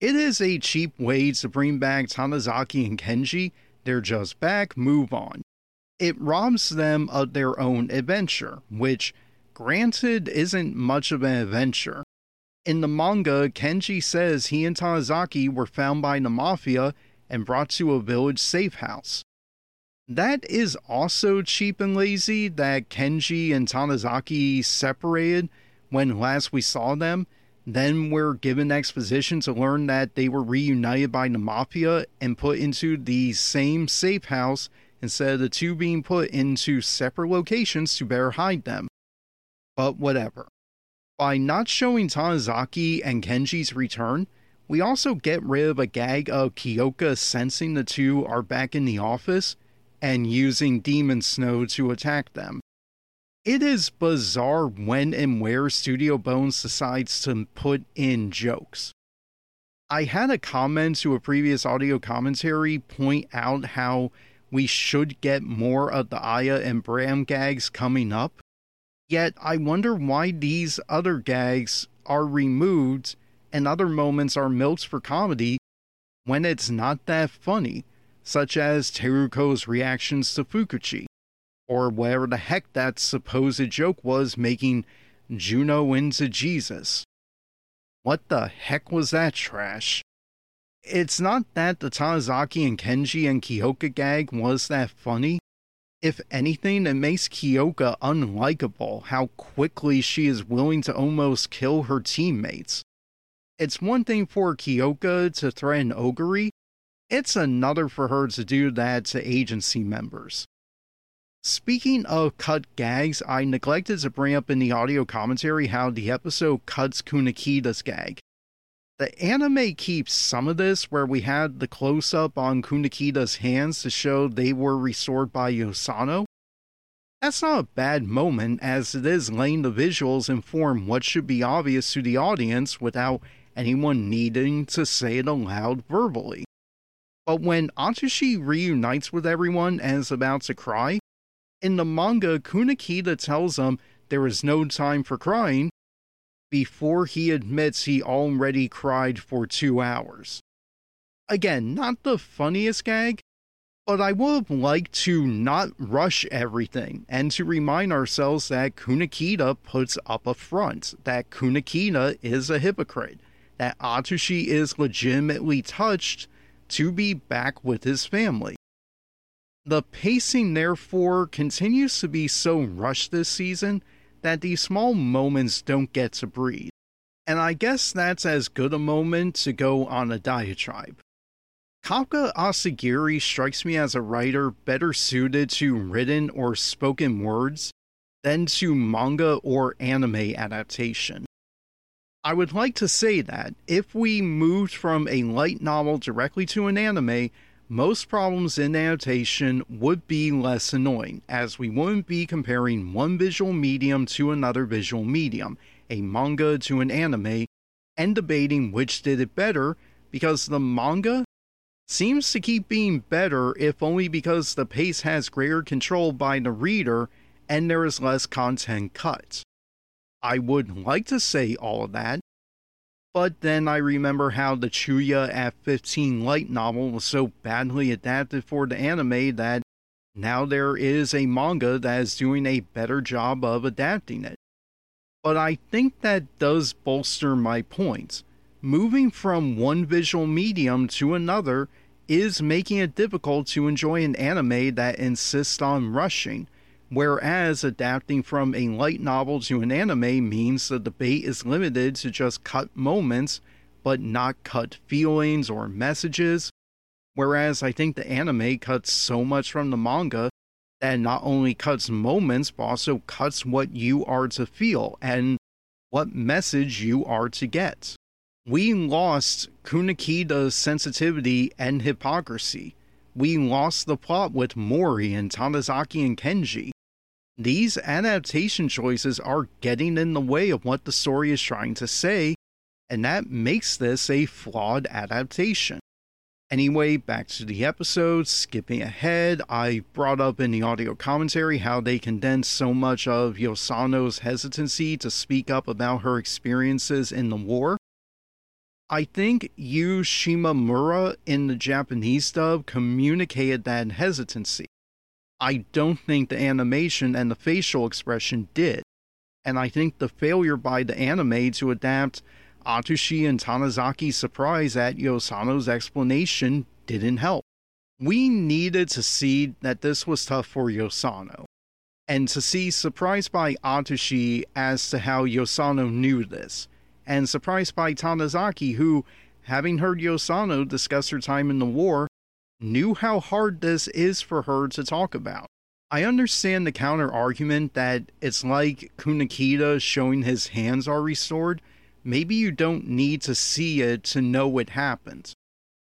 It is a cheap way to bring back Tanizaki and Kenji. They're just back, move on. It robs them of their own adventure, which, granted, isn't much of an adventure. In the manga, Kenji says he and Tanizaki were found by the Mafia and brought to a village safe house. That is also cheap and lazy that Kenji and Tanizaki separated when last we saw them then we're given exposition to learn that they were reunited by the Mafia and put into the same safe house instead of the two being put into separate locations to better hide them. But whatever. By not showing Tanizaki and Kenji's return, we also get rid of a gag of Kyoka sensing the two are back in the office and using Demon Snow to attack them. It is bizarre when and where Studio Bones decides to put in jokes. I had a comment to a previous audio commentary point out how we should get more of the Aya and Bram gags coming up. Yet I wonder why these other gags are removed and other moments are milked for comedy when it's not that funny, such as Teruko's reactions to Fukuchi or whatever the heck that supposed joke was, making Jouno into Jesus. What the heck was that trash? It's not that the Tanizaki and Kenji and Kyoka gag was that funny. If anything, it makes Kyoka unlikable how quickly she is willing to almost kill her teammates. It's one thing for Kyoka to threaten Oguri, it's another for her to do that to agency members. Speaking of cut gags, I neglected to bring up in the audio commentary how the episode cuts Kunikida's gag. The anime keeps some of this where we had the close up on Kunikida's hands to show they were restored by Yosano. That's not a bad moment as it is letting the visuals inform what should be obvious to the audience without anyone needing to say it aloud verbally. But when Atsushi reunites with everyone and is about to cry, in the manga, Kunikida tells him there is no time for crying before he admits he already cried for two hours. Again, not the funniest gag, but I would have liked to not rush everything and to remind ourselves that Kunikida puts up a front, that Kunikida is a hypocrite, that Atsushi is legitimately touched to be back with his family. The pacing, therefore, continues to be so rushed this season that these small moments don't get to breathe. And I guess that's as good a moment to go on a diatribe. Kafka Asagiri strikes me as a writer better suited to written or spoken words than to manga or anime adaptation. I would like to say that if we moved from a light novel directly to an anime, most problems in adaptation would be less annoying, as we wouldn't be comparing one visual medium to another visual medium, a manga to an anime, and debating which did it better, because the manga seems to keep being better if only because the pace has greater control by the reader and there is less content cut. I would like to say all of that, but then I remember how the Chuya at 15 light novel was so badly adapted for the anime that now there is a manga that is doing a better job of adapting it. But I think that does bolster my point. Moving from one visual medium to another is making it difficult to enjoy an anime that insists on rushing Whereas adapting from a light novel to an anime means the debate is limited to just cut moments, but not cut feelings or messages. Whereas I think the anime cuts so much from the manga that not only cuts moments, but also cuts what you are to feel and what message you are to get. We lost Kunikida's sensitivity and hypocrisy. We lost the plot with Mori and Tanizaki and Kenji these adaptation choices are getting in the way of what the story is trying to say, and that makes this a flawed adaptation. Anyway, back to the episode. Skipping ahead, I brought up in the audio commentary how they condensed so much of Yosano's hesitancy to speak up about her experiences in the war. I think Yu Shimamura in the Japanese dub communicated that hesitancy. I don't think the animation and the facial expression did. And I think the failure by the anime to adapt Atsushi and Tanizaki's surprise at Yosano's explanation didn't help. We needed to see that this was tough for Yosano, and to see surprised by Atsushi as to how Yosano knew this, and surprised by Tanizaki, who, having heard Yosano discuss her time in the war, knew how hard this is for her to talk about. I understand the counter argument that it's like Kunikida showing his hands are restored. Maybe you don't need to see it to know it happened.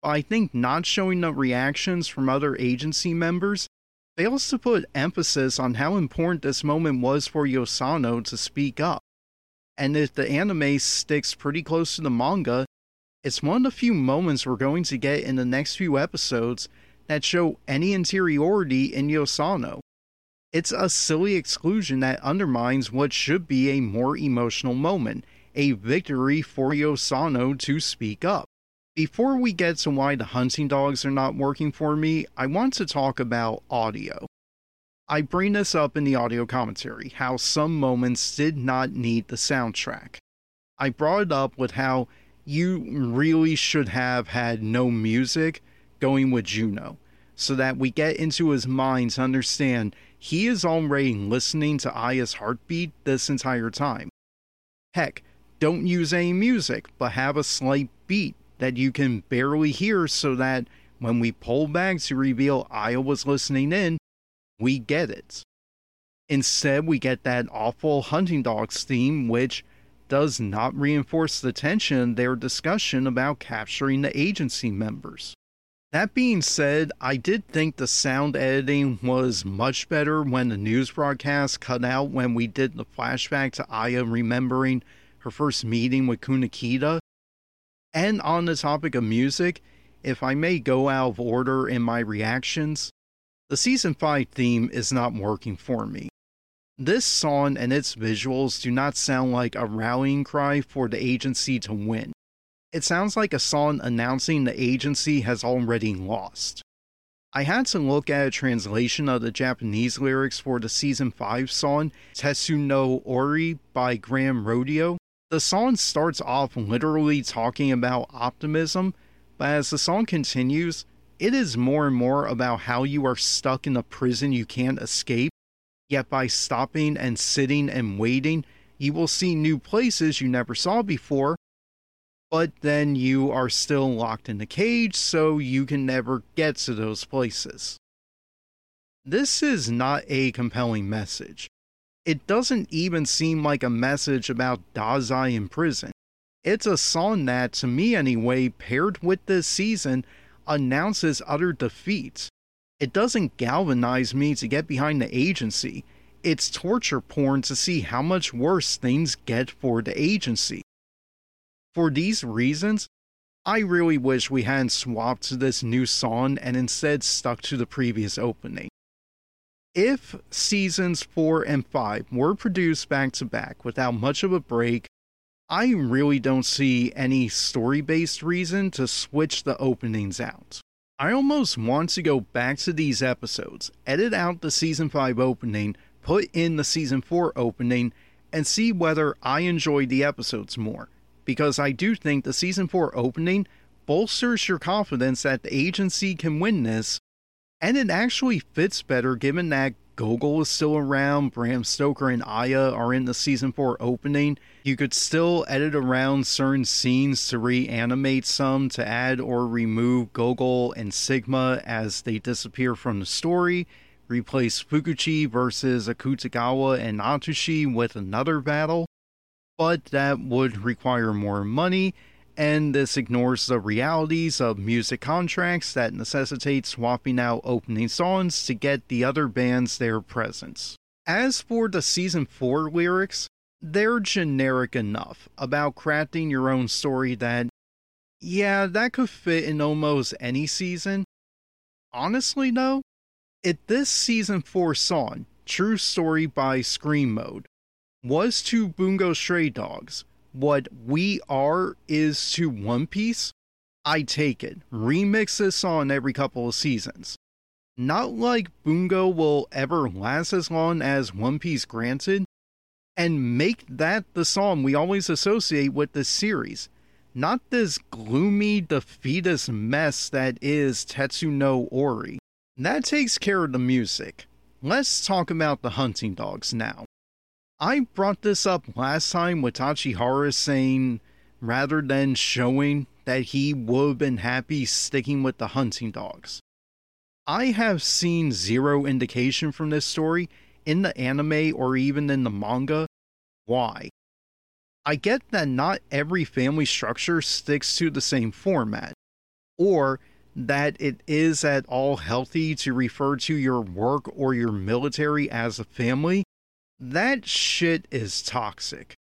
I think not showing the reactions from other agency members fails to put emphasis on how important this moment was for Yosano to speak up. And if the anime sticks pretty close to the manga, it's one of the few moments we're going to get in the next few episodes that show any interiority in Yosano. It's a silly exclusion that undermines what should be a more emotional moment, a victory for Yosano to speak up. Before we get to why the hunting dogs are not working for me, I want to talk about audio. I bring this up in the audio commentary how some moments did not need the soundtrack. I brought it up with how you really should have had no music going with Jouno so that we get into his mind to understand he is already listening to Aya's heartbeat this entire time. Heck, don't use any music, but have a slight beat that you can barely hear so that when we pull back to reveal Aya was listening in, we get it. Instead, we get that awful hunting dogs theme, which does not reinforce the tension their discussion about capturing the agency members. That being said, I did think the sound editing was much better when the news broadcast cut out when we did the flashback to Aya remembering her first meeting with Kunikida. And on the topic of music, if I may go out of order in my reactions, the season 5 theme is not working for me. This song and its visuals do not sound like a rallying cry for the agency to win. It sounds like a song announcing the agency has already lost. I had to look at a translation of the Japanese lyrics for the season 5 song Tetsu no Ori by GRANRODEO. The song starts off literally talking about optimism, but as the song continues, it is more and more about how you are stuck in a prison you can't escape Yet by stopping and sitting and waiting, you will see new places you never saw before. but then you are still locked in the cage, so you can never get to those places. This is not a compelling message. It doesn't even seem like a message about Dazai in prison. It's a song that, to me anyway, paired with this season, announces utter defeat. It doesn't galvanize me to get behind the agency. It's torture porn to see how much worse things get for the agency. For these reasons, I really wish we hadn't swapped this new song and instead stuck to the previous opening. If seasons 4 and 5 were produced back to back without much of a break, I really don't see any story based reason to switch the openings out. I almost want to go back to these episodes, edit out the season 5 opening, put in the season 4 opening, and see whether I enjoy the episodes more. Because I do think the season 4 opening bolsters your confidence that the agency can win this, and it actually fits better given that Gogol is still around, Bram Stoker and Aya are in the season 4 opening. You could still edit around certain scenes to reanimate some to add or remove Gogol and Sigma as they disappear from the story. Replace Fukuchi versus Akutagawa and Atsushi with another battle. But that would require more money and this ignores the realities of music contracts that necessitate swapping out opening songs to get the other bands their presence. As for the season 4 lyrics, they're generic enough about crafting your own story that, yeah, that could fit in almost any season. Honestly, though, if this season 4 song, True Story by SCREEN mode, was to Bungo Stray Dogs, what we are is to One Piece, I take it. Remix this song every couple of seasons. Not like Bungo will ever last as long as One Piece granted, and make that the song we always associate with the series. Not this gloomy, defeatist mess that is Tetsu no Ori. That takes care of the music. Let's talk about the hunting dogs now. I brought this up last time with Tachihara saying rather than showing that he would have been happy sticking with the hunting dogs. I have seen zero indication from this story in the anime or even in the manga why. I get that not every family structure sticks to the same format, or that it is at all healthy to refer to your work or your military as a family that shit is toxic.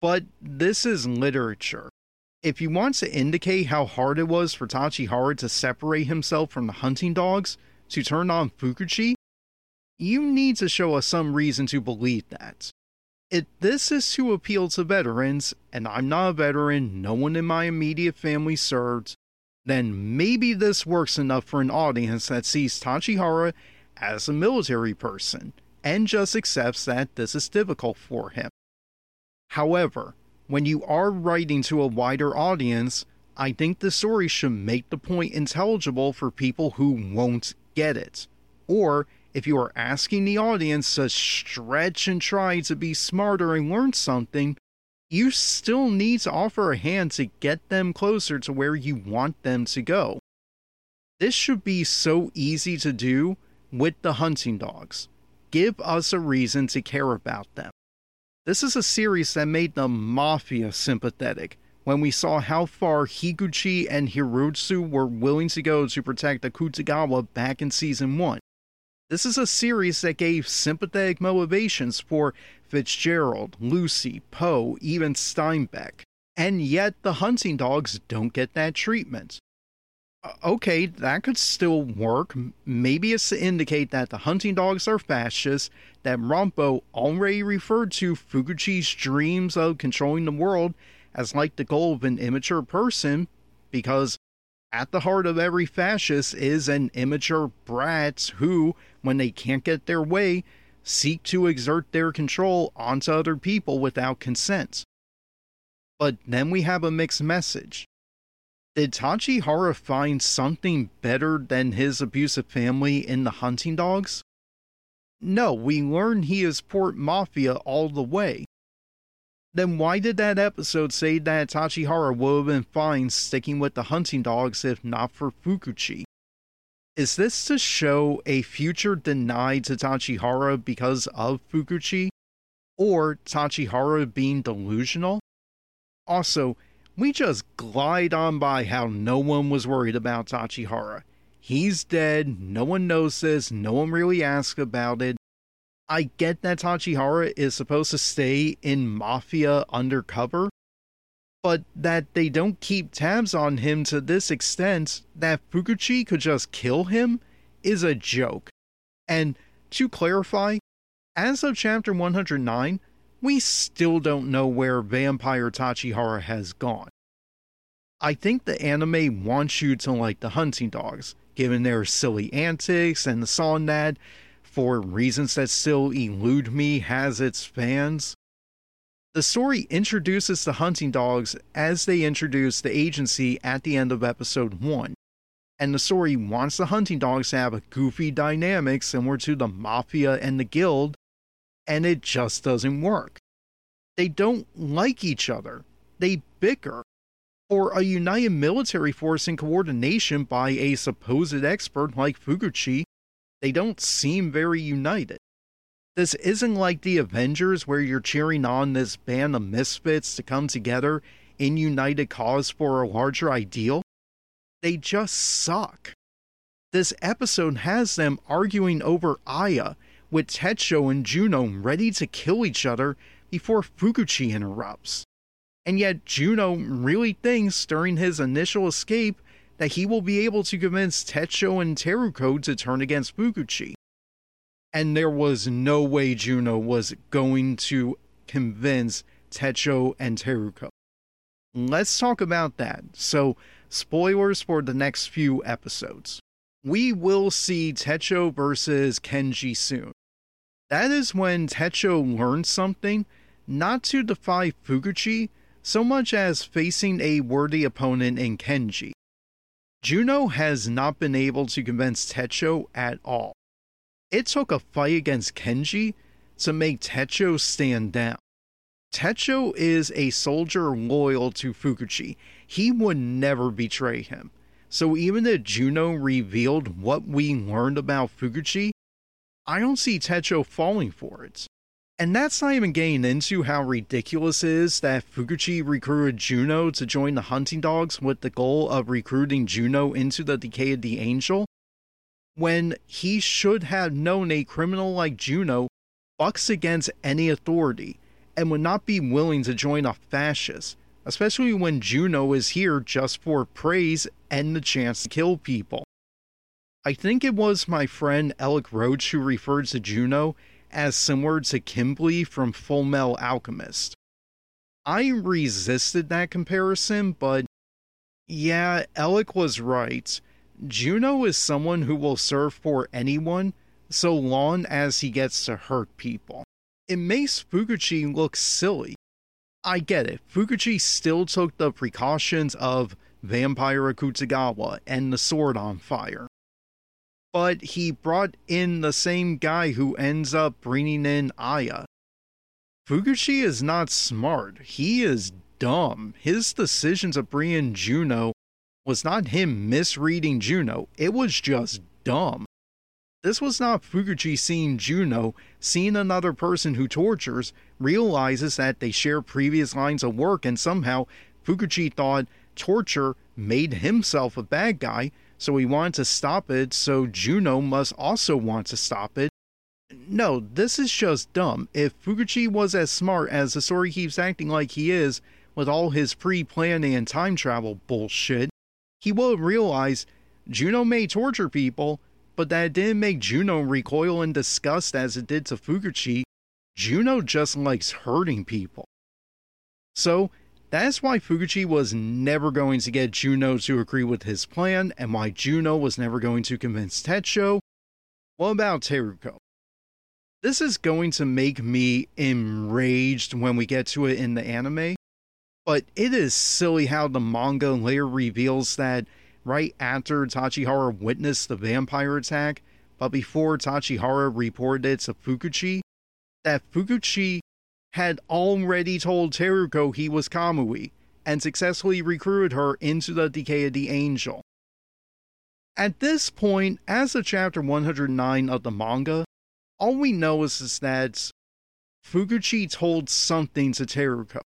But this is literature. If you want to indicate how hard it was for Tachihara to separate himself from the hunting dogs to turn on Fukuchi, you need to show us some reason to believe that. If this is to appeal to veterans, and I'm not a veteran, no one in my immediate family served, then maybe this works enough for an audience that sees Tachihara as a military person and just accepts that this is difficult for him. However, when you are writing to a wider audience, I think the story should make the point intelligible for people who won't get it. Or if you are asking the audience to stretch and try to be smarter and learn something, you still need to offer a hand to get them closer to where you want them to go. This should be so easy to do with the hunting dogs give us a reason to care about them. This is a series that made the Mafia sympathetic when we saw how far Higuchi and Hirotsu were willing to go to protect Akutagawa back in season 1. This is a series that gave sympathetic motivations for Fitzgerald, Lucy, Poe, even Steinbeck. And yet the hunting dogs don't get that treatment. Uh, okay, that could still work. Maybe it's to indicate that the hunting dogs are fascists, that Ranpo already referred to Fukuchi's dreams of controlling the world as like the goal of an immature person, because at the heart of every fascist is an immature brat who, when they can't get their way, seek to exert their control onto other people without consent. But then we have a mixed message did Tachihara find something better than his abusive family in the hunting dogs? No, we learn he is Port Mafia all the way. then why did that episode say that Tachihara would have been fine sticking with the hunting dogs if not for Fukuchi? Is this to show a future denied to Tachihara because of Fukuchi? Or Tachihara being delusional? Also, we just glide on by how no one was worried about Tachihara. He's dead, no one knows this, no one really asks about it, I get that Tachihara is supposed to stay in Mafia undercover, but that they don't keep tabs on him to this extent that Fukuchi could just kill him is a joke. And to clarify, as of chapter 109, we still don't know where Vampire Tachihara has gone. I think the anime wants you to like the hunting dogs, given their silly antics and the song that for reasons that still elude me, has its fans. The story introduces the hunting dogs as they introduce the agency at the end of episode 1. And the story wants the hunting dogs to have a goofy dynamic similar to the Mafia and the Guild, and it just doesn't work. They don't like each other, they bicker. For a united military force in coordination by a supposed expert like Fukuchi, they don't seem very united. This isn't like the Avengers where you're cheering on this band of misfits to come together in united cause for a larger ideal. They just suck. This episode has them arguing over Aya, with Techo and Jouno ready to kill each other before Fukuchi interrupts. And yet, Jouno really thinks during his initial escape that he will be able to convince Techo and Teruko to turn against Fukuchi. And there was no way Jouno was going to convince Techo and Teruko. Let's talk about that. So, spoilers for the next few episodes. We will see Techo versus Kenji soon. That is when Techo learns something, not to defy Fukuchi, so much as facing a worthy opponent in Kenji. Jouno has not been able to convince Techo at all. It took a fight against Kenji to make Techo stand down. Techo is a soldier loyal to Fukuchi. He would never betray him. So even if Jouno revealed what we learned about Fukuchi, I don't see Techo falling for it. And that's not even getting into how ridiculous it is that Fukuchi recruited Jouno to join the hunting dogs with the goal of recruiting Jouno into the Decay of the Angel, when he should have known a criminal like Jouno bucks against any authority and would not be willing to join a fascist, especially when Jouno is here just for praise and the chance to kill people. I think it was my friend Ellak Roach who referred to Jouno as similar to Kimblee from Full Metal Alchemist. I resisted that comparison, but yeah, Alec was right. Jouno is someone who will serve for anyone so long as he gets to hurt people. It makes Fukuchi look silly. I get it, Fukuchi still took the precautions of Vampire Akutagawa and the sword on fire but he brought in the same guy who ends up bringing in Aya. Fukuchi is not smart. He is dumb. His decision to bring in Jouno was not him misreading Jouno, it was just dumb. This was not Fukuchi seeing Jouno, seeing another person who tortures, realizes that they share previous lines of work, and somehow Fukuchi thought torture made himself a bad guy, so he wanted to stop it, so Jouno must also want to stop it. No, this is just dumb. If Fukuchi was as smart as the story keeps acting like he is, with all his pre planning and time travel bullshit, he would realize Jouno may torture people, but that didn't make Jouno recoil in disgust as it did to Fukuchi. Jouno just likes hurting people. So, that's why Fukuchi was never going to get Jouno to agree with his plan, and why Jouno was never going to convince Tetsuo. What about Teruko? This is going to make me enraged when we get to it in the anime, but it is silly how the manga later reveals that right after Tachihara witnessed the vampire attack, but before Tachihara reported it to Fukuchi, that Fukuchi had already told Teruko he was Kamui and successfully recruited her into the Decay of the Angel. At this point, as of chapter 109 of the manga, all we know is, that Fukuchi told something to Teruko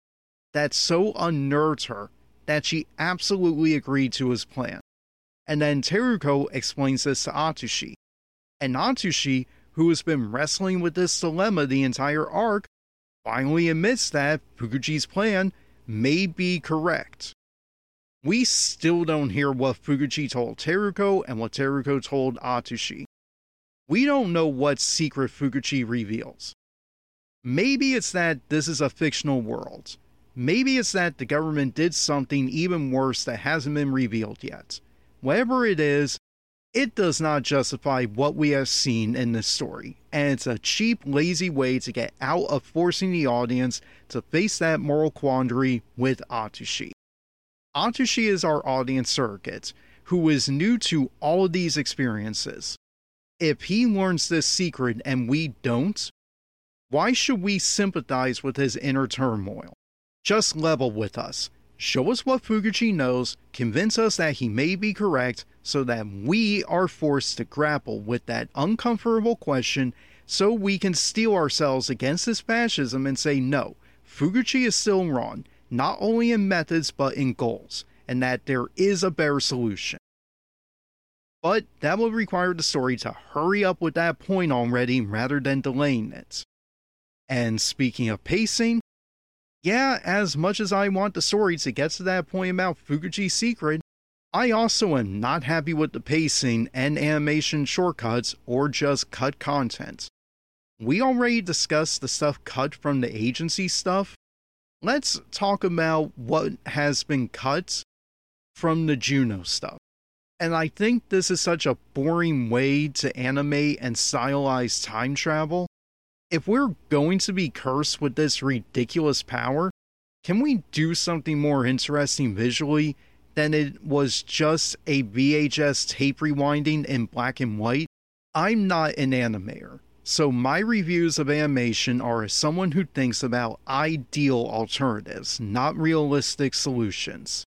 that so unnerved her that she absolutely agreed to his plan. And then Teruko explains this to Atsushi. And Atsushi, who has been wrestling with this dilemma the entire arc, finally admits that Fukuchi's plan may be correct. We still don't hear what Fukuchi told Teruko and what Teruko told Atsushi. We don't know what secret Fukuchi reveals. Maybe it's that this is a fictional world. Maybe it's that the government did something even worse that hasn't been revealed yet. Whatever it is, it does not justify what we have seen in this story, and it's a cheap, lazy way to get out of forcing the audience to face that moral quandary with Atsushi. Atsushi is our audience surrogate, who is new to all of these experiences. If he learns this secret and we don't, why should we sympathize with his inner turmoil? Just level with us. Show us what Fukuchi knows, convince us that he may be correct, so that we are forced to grapple with that uncomfortable question so we can steel ourselves against this fascism and say no, Fukuchi is still wrong, not only in methods but in goals, and that there is a better solution. But that will require the story to hurry up with that point already rather than delaying it. And speaking of pacing, yeah, as much as I want the story to get to that point about Fukuchi's secret, I also am not happy with the pacing and animation shortcuts or just cut content. We already discussed the stuff cut from the agency stuff. Let's talk about what has been cut from the Jouno stuff. And I think this is such a boring way to animate and stylize time travel if we're going to be cursed with this ridiculous power, can we do something more interesting visually than it was just a VHS tape rewinding in black and white? I'm not an animator, so my reviews of animation are as someone who thinks about ideal alternatives, not realistic solutions.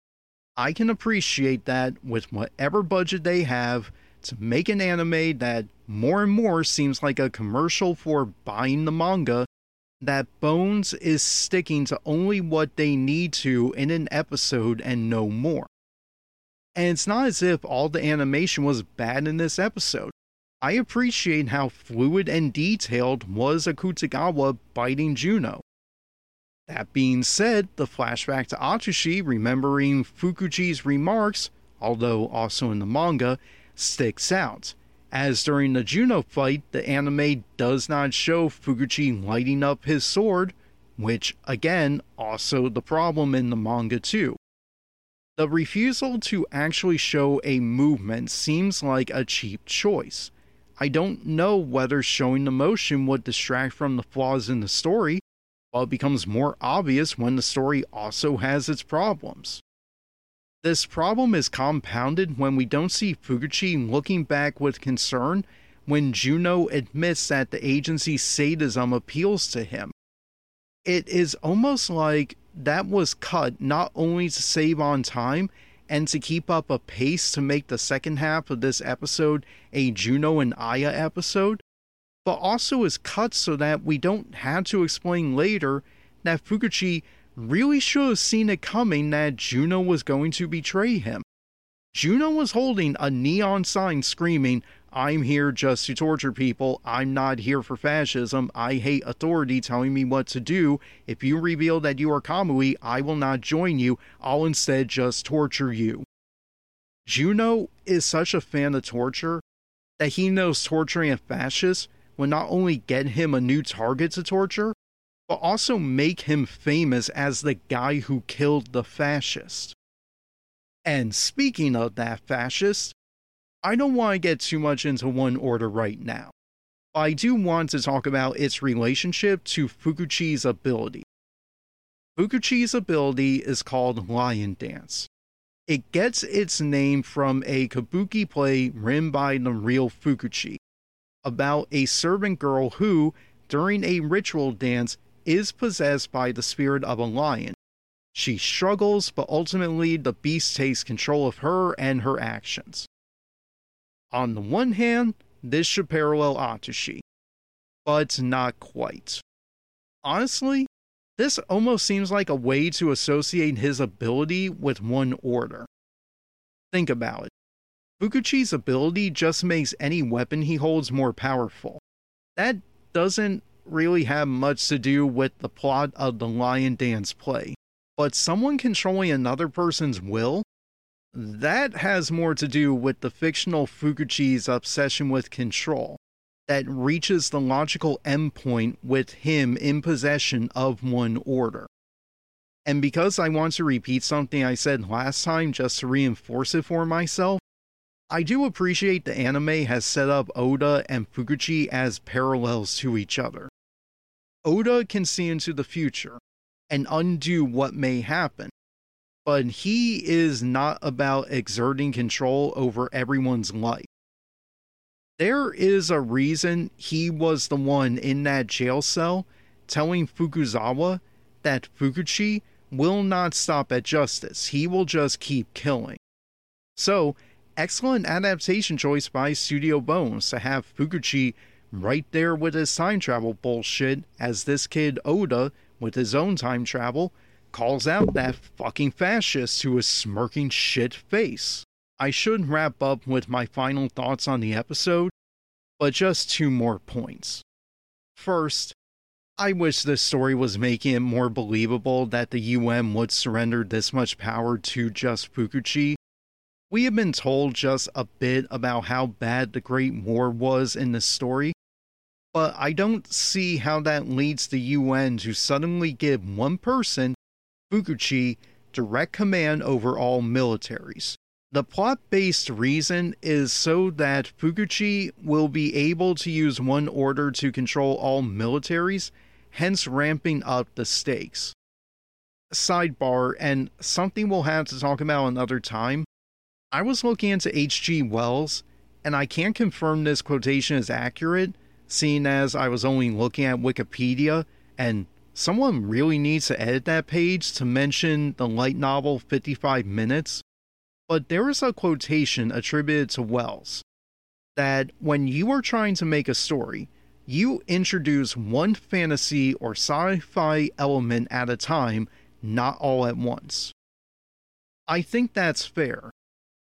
I can appreciate that with whatever budget they have, to make an anime that more and more seems like a commercial for buying the manga, that Bones is sticking to only what they need to in an episode and no more. And it's not as if all the animation was bad in this episode. I appreciate how fluid and detailed was Akutagawa biting Jouno. That being said, the flashback to Atsushi remembering Fukuchi's remarks, although also in the manga, sticks out, as during the Jouno fight, the anime does not show Fukuchi lighting up his sword, which, again, also the problem in the manga too. The refusal to actually show a movement seems like a cheap choice. I don't know whether showing the motion would distract from the flaws in the story, but it becomes more obvious when the story also has its problems. This problem is compounded when we don't see Fukuchi looking back with concern when Jouno admits that the agency's sadism appeals to him. It is almost like that was cut not only to save on time and to keep up a pace to make the second half of this episode a Jouno and Aya episode, but also is cut so that we don't have to explain later that Fukuchi really should have seen it coming that Jouno was going to betray him. Jouno was holding a neon sign screaming, I'm here just to torture people. I'm not here for fascism. I hate authority telling me what to do. If you reveal that you are Kamui, I will not join you. I'll instead just torture you. Jouno is such a fan of torture that he knows torturing a fascist will not only get him a new target to torture, but also make him famous as the guy who killed the fascist. And speaking of that fascist, I don't want to get too much into one order right now. I do want to talk about its relationship to Fukuchi's ability. Fukuchi's ability is called Lion Dance. It gets its name from a kabuki play written by the real Fukuchi about a servant girl who, during a ritual dance, is possessed by the spirit of a lion. She struggles, but ultimately the beast takes control of her and her actions. On the one hand, this should parallel Atsushi, but not quite. Honestly, this almost seems like a way to associate his ability with one order. Think about it. Fukuchi's ability just makes any weapon he holds more powerful. That doesn't really have much to do with the plot of the Lion Dance play, but someone controlling another person's will? That has more to do with the fictional Fukuchi's obsession with control that reaches the logical endpoint with him in possession of one order. And because I want to repeat something I said last time just to reinforce it for myself, I do appreciate the anime has set up Oda and Fukuchi as parallels to each other. Oda can see into the future and undo what may happen, but he is not about exerting control over everyone's life. There is a reason he was the one in that jail cell telling Fukuzawa that Fukuchi will not stop at justice. He will just keep killing. So, excellent adaptation choice by Studio Bones to have Fukuchi right there with his time travel bullshit as this kid Oda, with his own time travel, calls out that fucking fascist to his smirking shit face. I should wrap up with my final thoughts on the episode, but just two more points. First, I wish this story was making it more believable that the UM would surrender this much power to just Fukuchi. We have been told just a bit about how bad the Great War was in this story, but I don't see how that leads the UN to suddenly give one person, Fukuchi, direct command over all militaries. The plot based reason is so that Fukuchi will be able to use one order to control all militaries, hence ramping up the stakes. Sidebar, and something we'll have to talk about another time. I was looking into H.G. Wells, and I can't confirm this quotation is accurate, seeing as I was only looking at Wikipedia, and someone really needs to edit that page to mention the light novel 55 Minutes. But there is a quotation attributed to Wells that when you are trying to make a story, you introduce one fantasy or sci fi element at a time, not all at once. I think that's fair.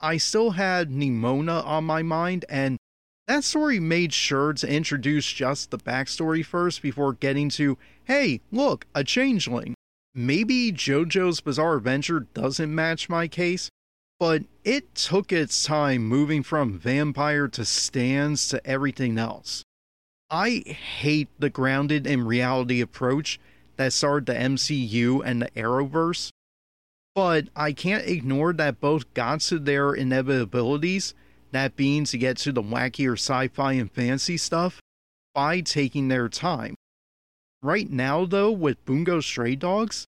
I still had Nimona on my mind, and that story made sure to introduce just the backstory first before getting to, hey, look, a changeling. Maybe JoJo's Bizarre Adventure doesn't match my case, but it took its time moving from vampire to stands to everything else. I hate the grounded in reality approach that started the MCU and the Arrowverse, but I can't ignore that both got to their inevitabilities that being to get to the wackier sci fi and fantasy stuff by taking their time. Right now, though, with Bungo Stray Dogs,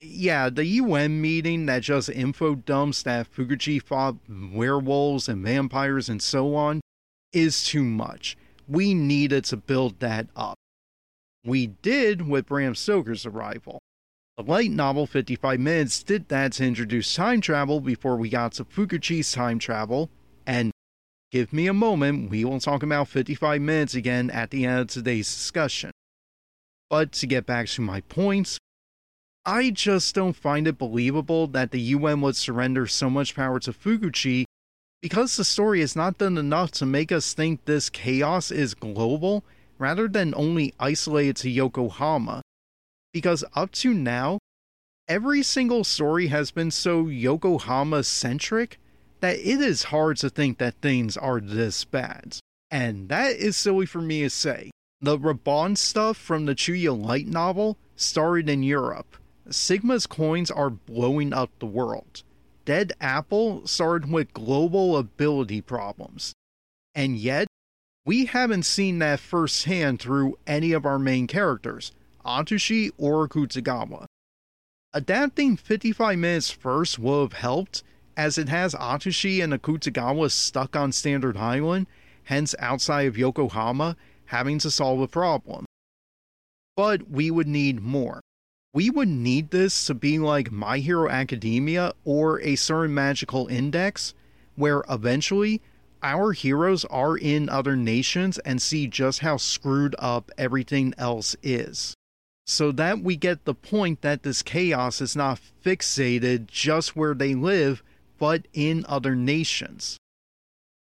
yeah, the UN meeting that just info dumps that Fukuchi fought werewolves and vampires and so on is too much. We needed to build that up. We did with Bram Stoker's arrival. The light novel 55 Minutes did that to introduce time travel before we got to Fukuchi's time travel, and Give me a moment, we will talk about 55 minutes again at the end of today's discussion. But to get back to my points, I just don't find it believable that the UN would surrender so much power to Fukuchi because the story has not done enough to make us think this chaos is global rather than only isolated to Yokohama. Because up to now, every single story has been so Yokohama centric that it is hard to think that things are this bad. And that is silly for me to say. The Raban stuff from the Chuya Light novel started in Europe. Sigma's coins are blowing up the world. Dead Apple started with global ability problems. And yet, we haven't seen that firsthand through any of our main characters, Atsushi or Akutagawa. Adapting 55 minutes first would have helped as it has Atsushi and Akutagawa stuck on Standard Island, hence outside of Yokohama, having to solve a problem. but we would need more. We would need this to be like My Hero Academia or a certain magical index, where eventually our heroes are in other nations and see just how screwed up everything else is. So that we get the point that this chaos is not fixated just where they live, but in other nations.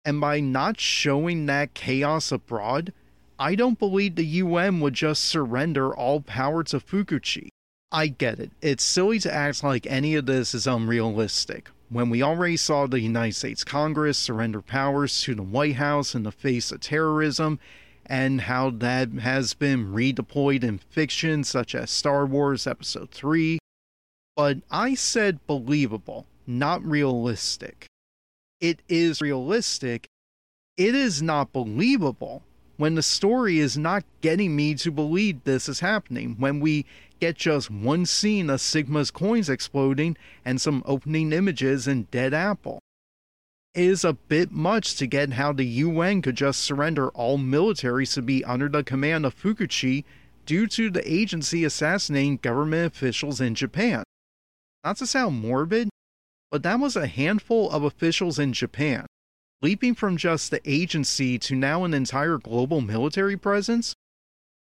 And by not showing that chaos abroad, I don't believe the UN would just surrender all power to Fukuchi. I get it. It's silly to act like any of this is unrealistic when we already saw the United States Congress surrender powers to the White House in the face of terrorism, and how that has been redeployed in fiction such as Star Wars Episode 3. But I said believable, not realistic. It is realistic, it is not believable when the story is not getting me to believe this is happening, when we get just one scene of Sigma's coins exploding and some opening images in Dead Apple. Is a bit much to get how the UN could just surrender all militaries to be under the command of Fukuchi due to the agency assassinating government officials in Japan. Not to sound morbid, but that was a handful of officials in Japan. Leaping from just the agency to now an entire global military presence?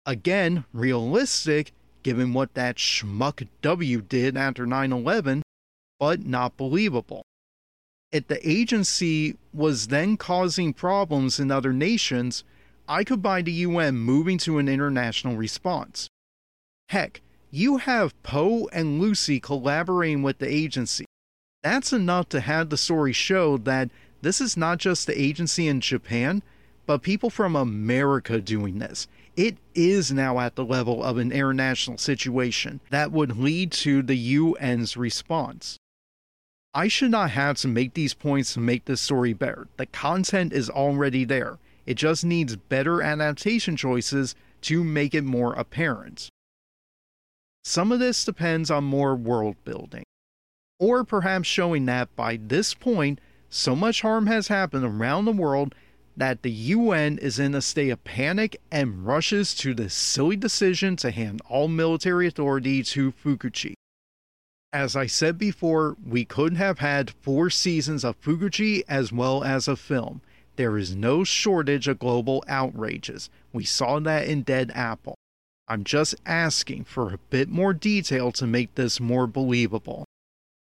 Again, realistic given what that schmuck W did after 9 11, but not believable. If the agency was then causing problems in other nations, I could buy the UN moving to an international response. Heck, you have Poe and Lucy collaborating with the agency. That's enough to have the story show that this is not just the agency in Japan, but people from America doing this it is now at the level of an international situation that would lead to the UN's response. I should not have to make these points to make this story better. The content is already there. It just needs better adaptation choices to make it more apparent. Some of this depends on more world building, or perhaps showing that by this point, so much harm has happened around the world that the UN is in a state of panic and rushes to the silly decision to hand all military authority to Fukuchi. As I said before, we could have had four seasons of Fukuchi as well as a film. There is no shortage of global outrages. We saw that in Dead Apple. I'm just asking for a bit more detail to make this more believable.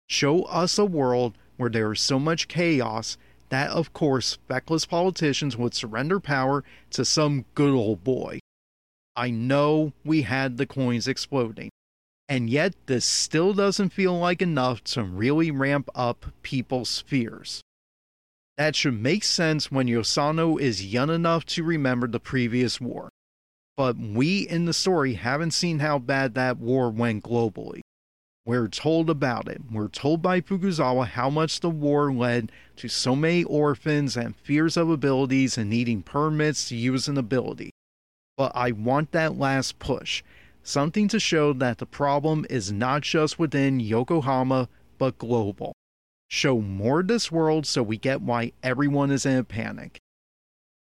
Show us a world where there is so much chaos that, of course, feckless politicians would surrender power to some good old boy. I know we had the coins exploding, and yet this still doesn't feel like enough to really ramp up people's fears. That should make sense when Yosano is young enough to remember the previous war. But we in the story haven't seen how bad that war went globally. We're told about it. We're told by Fukuzawa how much the war led to so many orphans and fears of abilities and needing permits to use an ability. But I want that last push something to show that the problem is not just within Yokohama, but global. Show more of this world so we get why everyone is in a panic.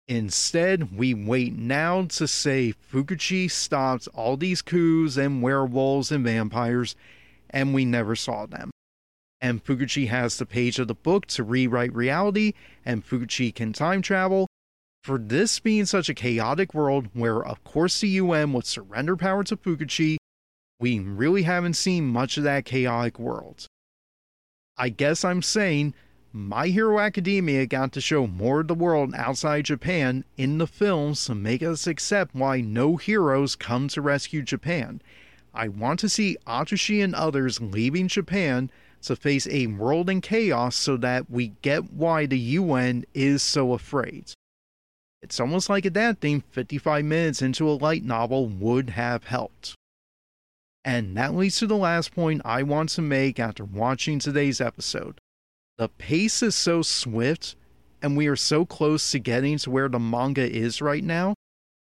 Instead, we wait now to say Fukuchi stopped all these coups and werewolves and vampires and we never saw them. And Fukuchi has the page of the book to rewrite reality, and Fukuchi can time travel. For this being such a chaotic world where, of course, the UN would surrender power to Fukuchi, we really haven't seen much of that chaotic world. I guess I'm saying My Hero Academia got to show more of the world outside Japan in the films to make us accept why no heroes come to rescue Japan I want to see Atsushi and others leaving Japan to face a world in chaos so that we get why the UN is so afraid. It's almost like adapting 55 minutes into a light novel would have helped. And that leads to the last point I want to make after watching today's episode. The pace is so swift, and we are so close to getting to where the manga is right now,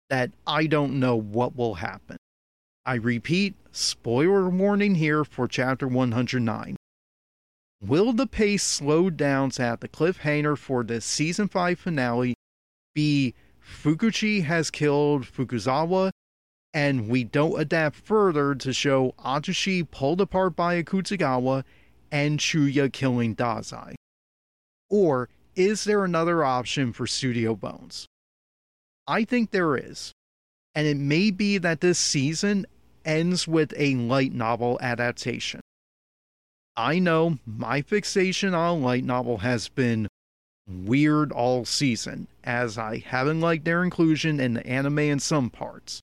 that I don't know what will happen. I repeat, spoiler warning here for chapter 109. Will the pace slow down at the cliffhanger for the season 5 finale be Fukuchi has killed Fukuzawa and we don't adapt further to show Atsushi pulled apart by Akutagawa and Chuya killing Dazai? Or is there another option for Studio Bones? I think there is. And it may be that this season ends with a light novel adaptation. I know my fixation on light novel has been weird all season, as I haven't liked their inclusion in the anime in some parts.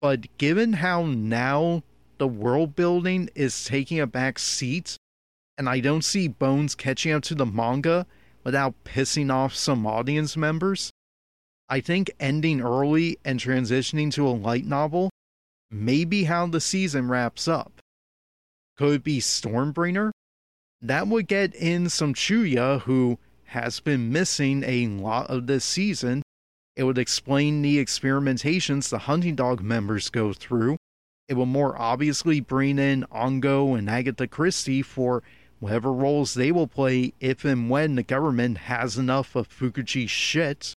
But given how now the world building is taking a back seat, and I don't see Bones catching up to the manga without pissing off some audience members, I think ending early and transitioning to a light novel may be how the season wraps up. Could it be Stormbringer? That would get in some Chuya, who has been missing a lot of this season. It would explain the experimentations the hunting dog members go through. It will more obviously bring in Ango and Agatha Christie for whatever roles they will play if and when the government has enough of Fukuchi's shit.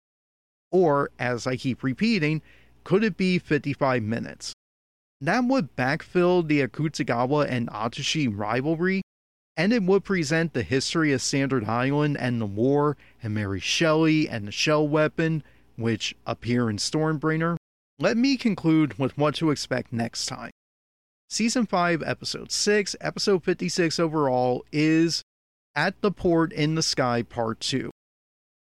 Or, as I keep repeating, could it be 55 minutes? That would backfill the Akutagawa and Atsushi rivalry, and it would present the history of Standard Island and the war, and Mary Shelley and the shell weapon, which appear in Stormbringer. Let me conclude with what to expect next time. Season 5, Episode 6, Episode 56 overall, is At the Port in the Sky Part 2.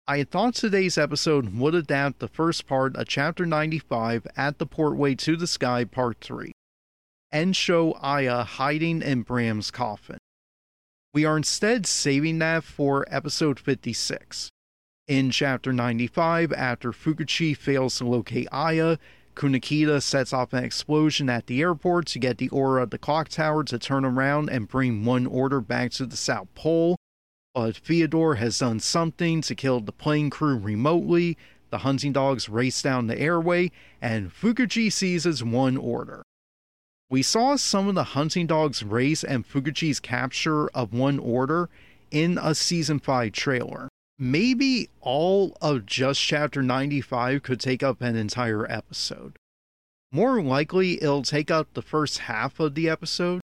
I had thought today's episode would adapt the first part of Chapter 95 at the Portway to the Sky Part 3 and show Aya hiding in Bram's coffin. We are instead saving that for episode 56. In Chapter 95, after Fukuchi fails to locate Aya, Kunikida sets off an explosion at the airport to get the aura of the clock tower to turn around and bring one order back to the South Pole but Theodore has done something to kill the plane crew remotely. The hunting dogs race down the airway, and Fukuchi seizes one order. We saw some of the hunting dogs race and Fukuchi's capture of one order in a season 5 trailer. Maybe all of just chapter 95 could take up an entire episode. More likely, it'll take up the first half of the episode,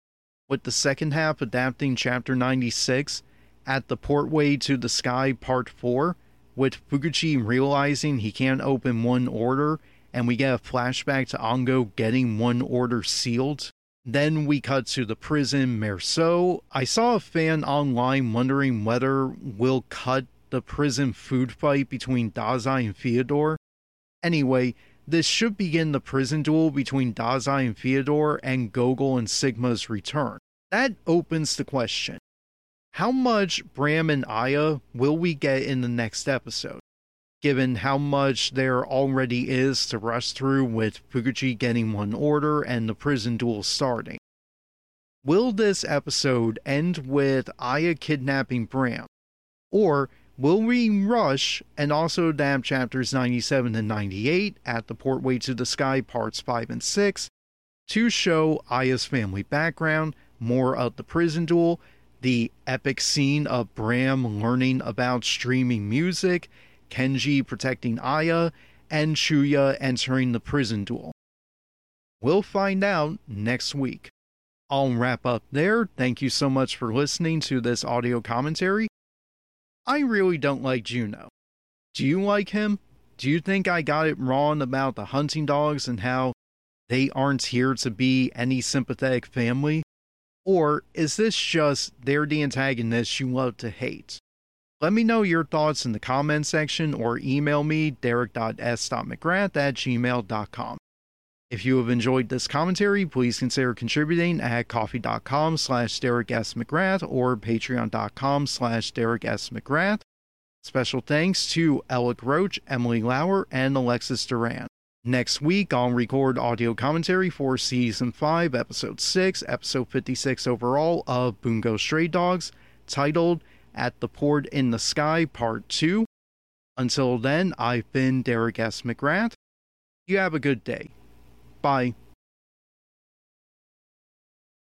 with the second half adapting chapter 96 at the Portway to the Sky Part 4, with Fukuchi realizing he can't open one order, and we get a flashback to Ango getting one order sealed. Then we cut to the prison Meursault. I saw a fan online wondering whether we'll cut the prison food fight between Dazai and Theodore. Anyway, this should begin the prison duel between Dazai and Theodore and Gogol and Sigma's return. That opens the question how much Bram and Aya will we get in the next episode? Given how much there already is to rush through with Fukuchi getting one order and the prison duel starting. Will this episode end with Aya kidnapping Bram? Or will we rush and also adapt chapters 97 and 98 at the Portway to the Sky parts 5 and 6 to show Aya's family background, more of the prison duel, the epic scene of Bram learning about streaming music, Kenji protecting Aya, and Chuya entering the prison duel. We'll find out next week. I'll wrap up there. Thank you so much for listening to this audio commentary. I really don't like Jouno. Do you like him? Do you think I got it wrong about the hunting dogs and how they aren't here to be any sympathetic family? Or is this just they're the antagonists you love to hate? Let me know your thoughts in the comment section or email me derek.s.mcgrath at gmail.com. If you have enjoyed this commentary, please consider contributing at ko-fi.com slash Derek S. McGrath or patreon.com slash Derek S. McGrath. Special thanks to Ellak Roach, Emily Lauer, and Alexis Duran. Next week, I'll record audio commentary for Season 5, Episode 6, Episode 56 overall of Bungo Stray Dogs, titled At the Port in the Sky Part 2. Until then, I've been Derek S. McGrath. You have a good day. Bye.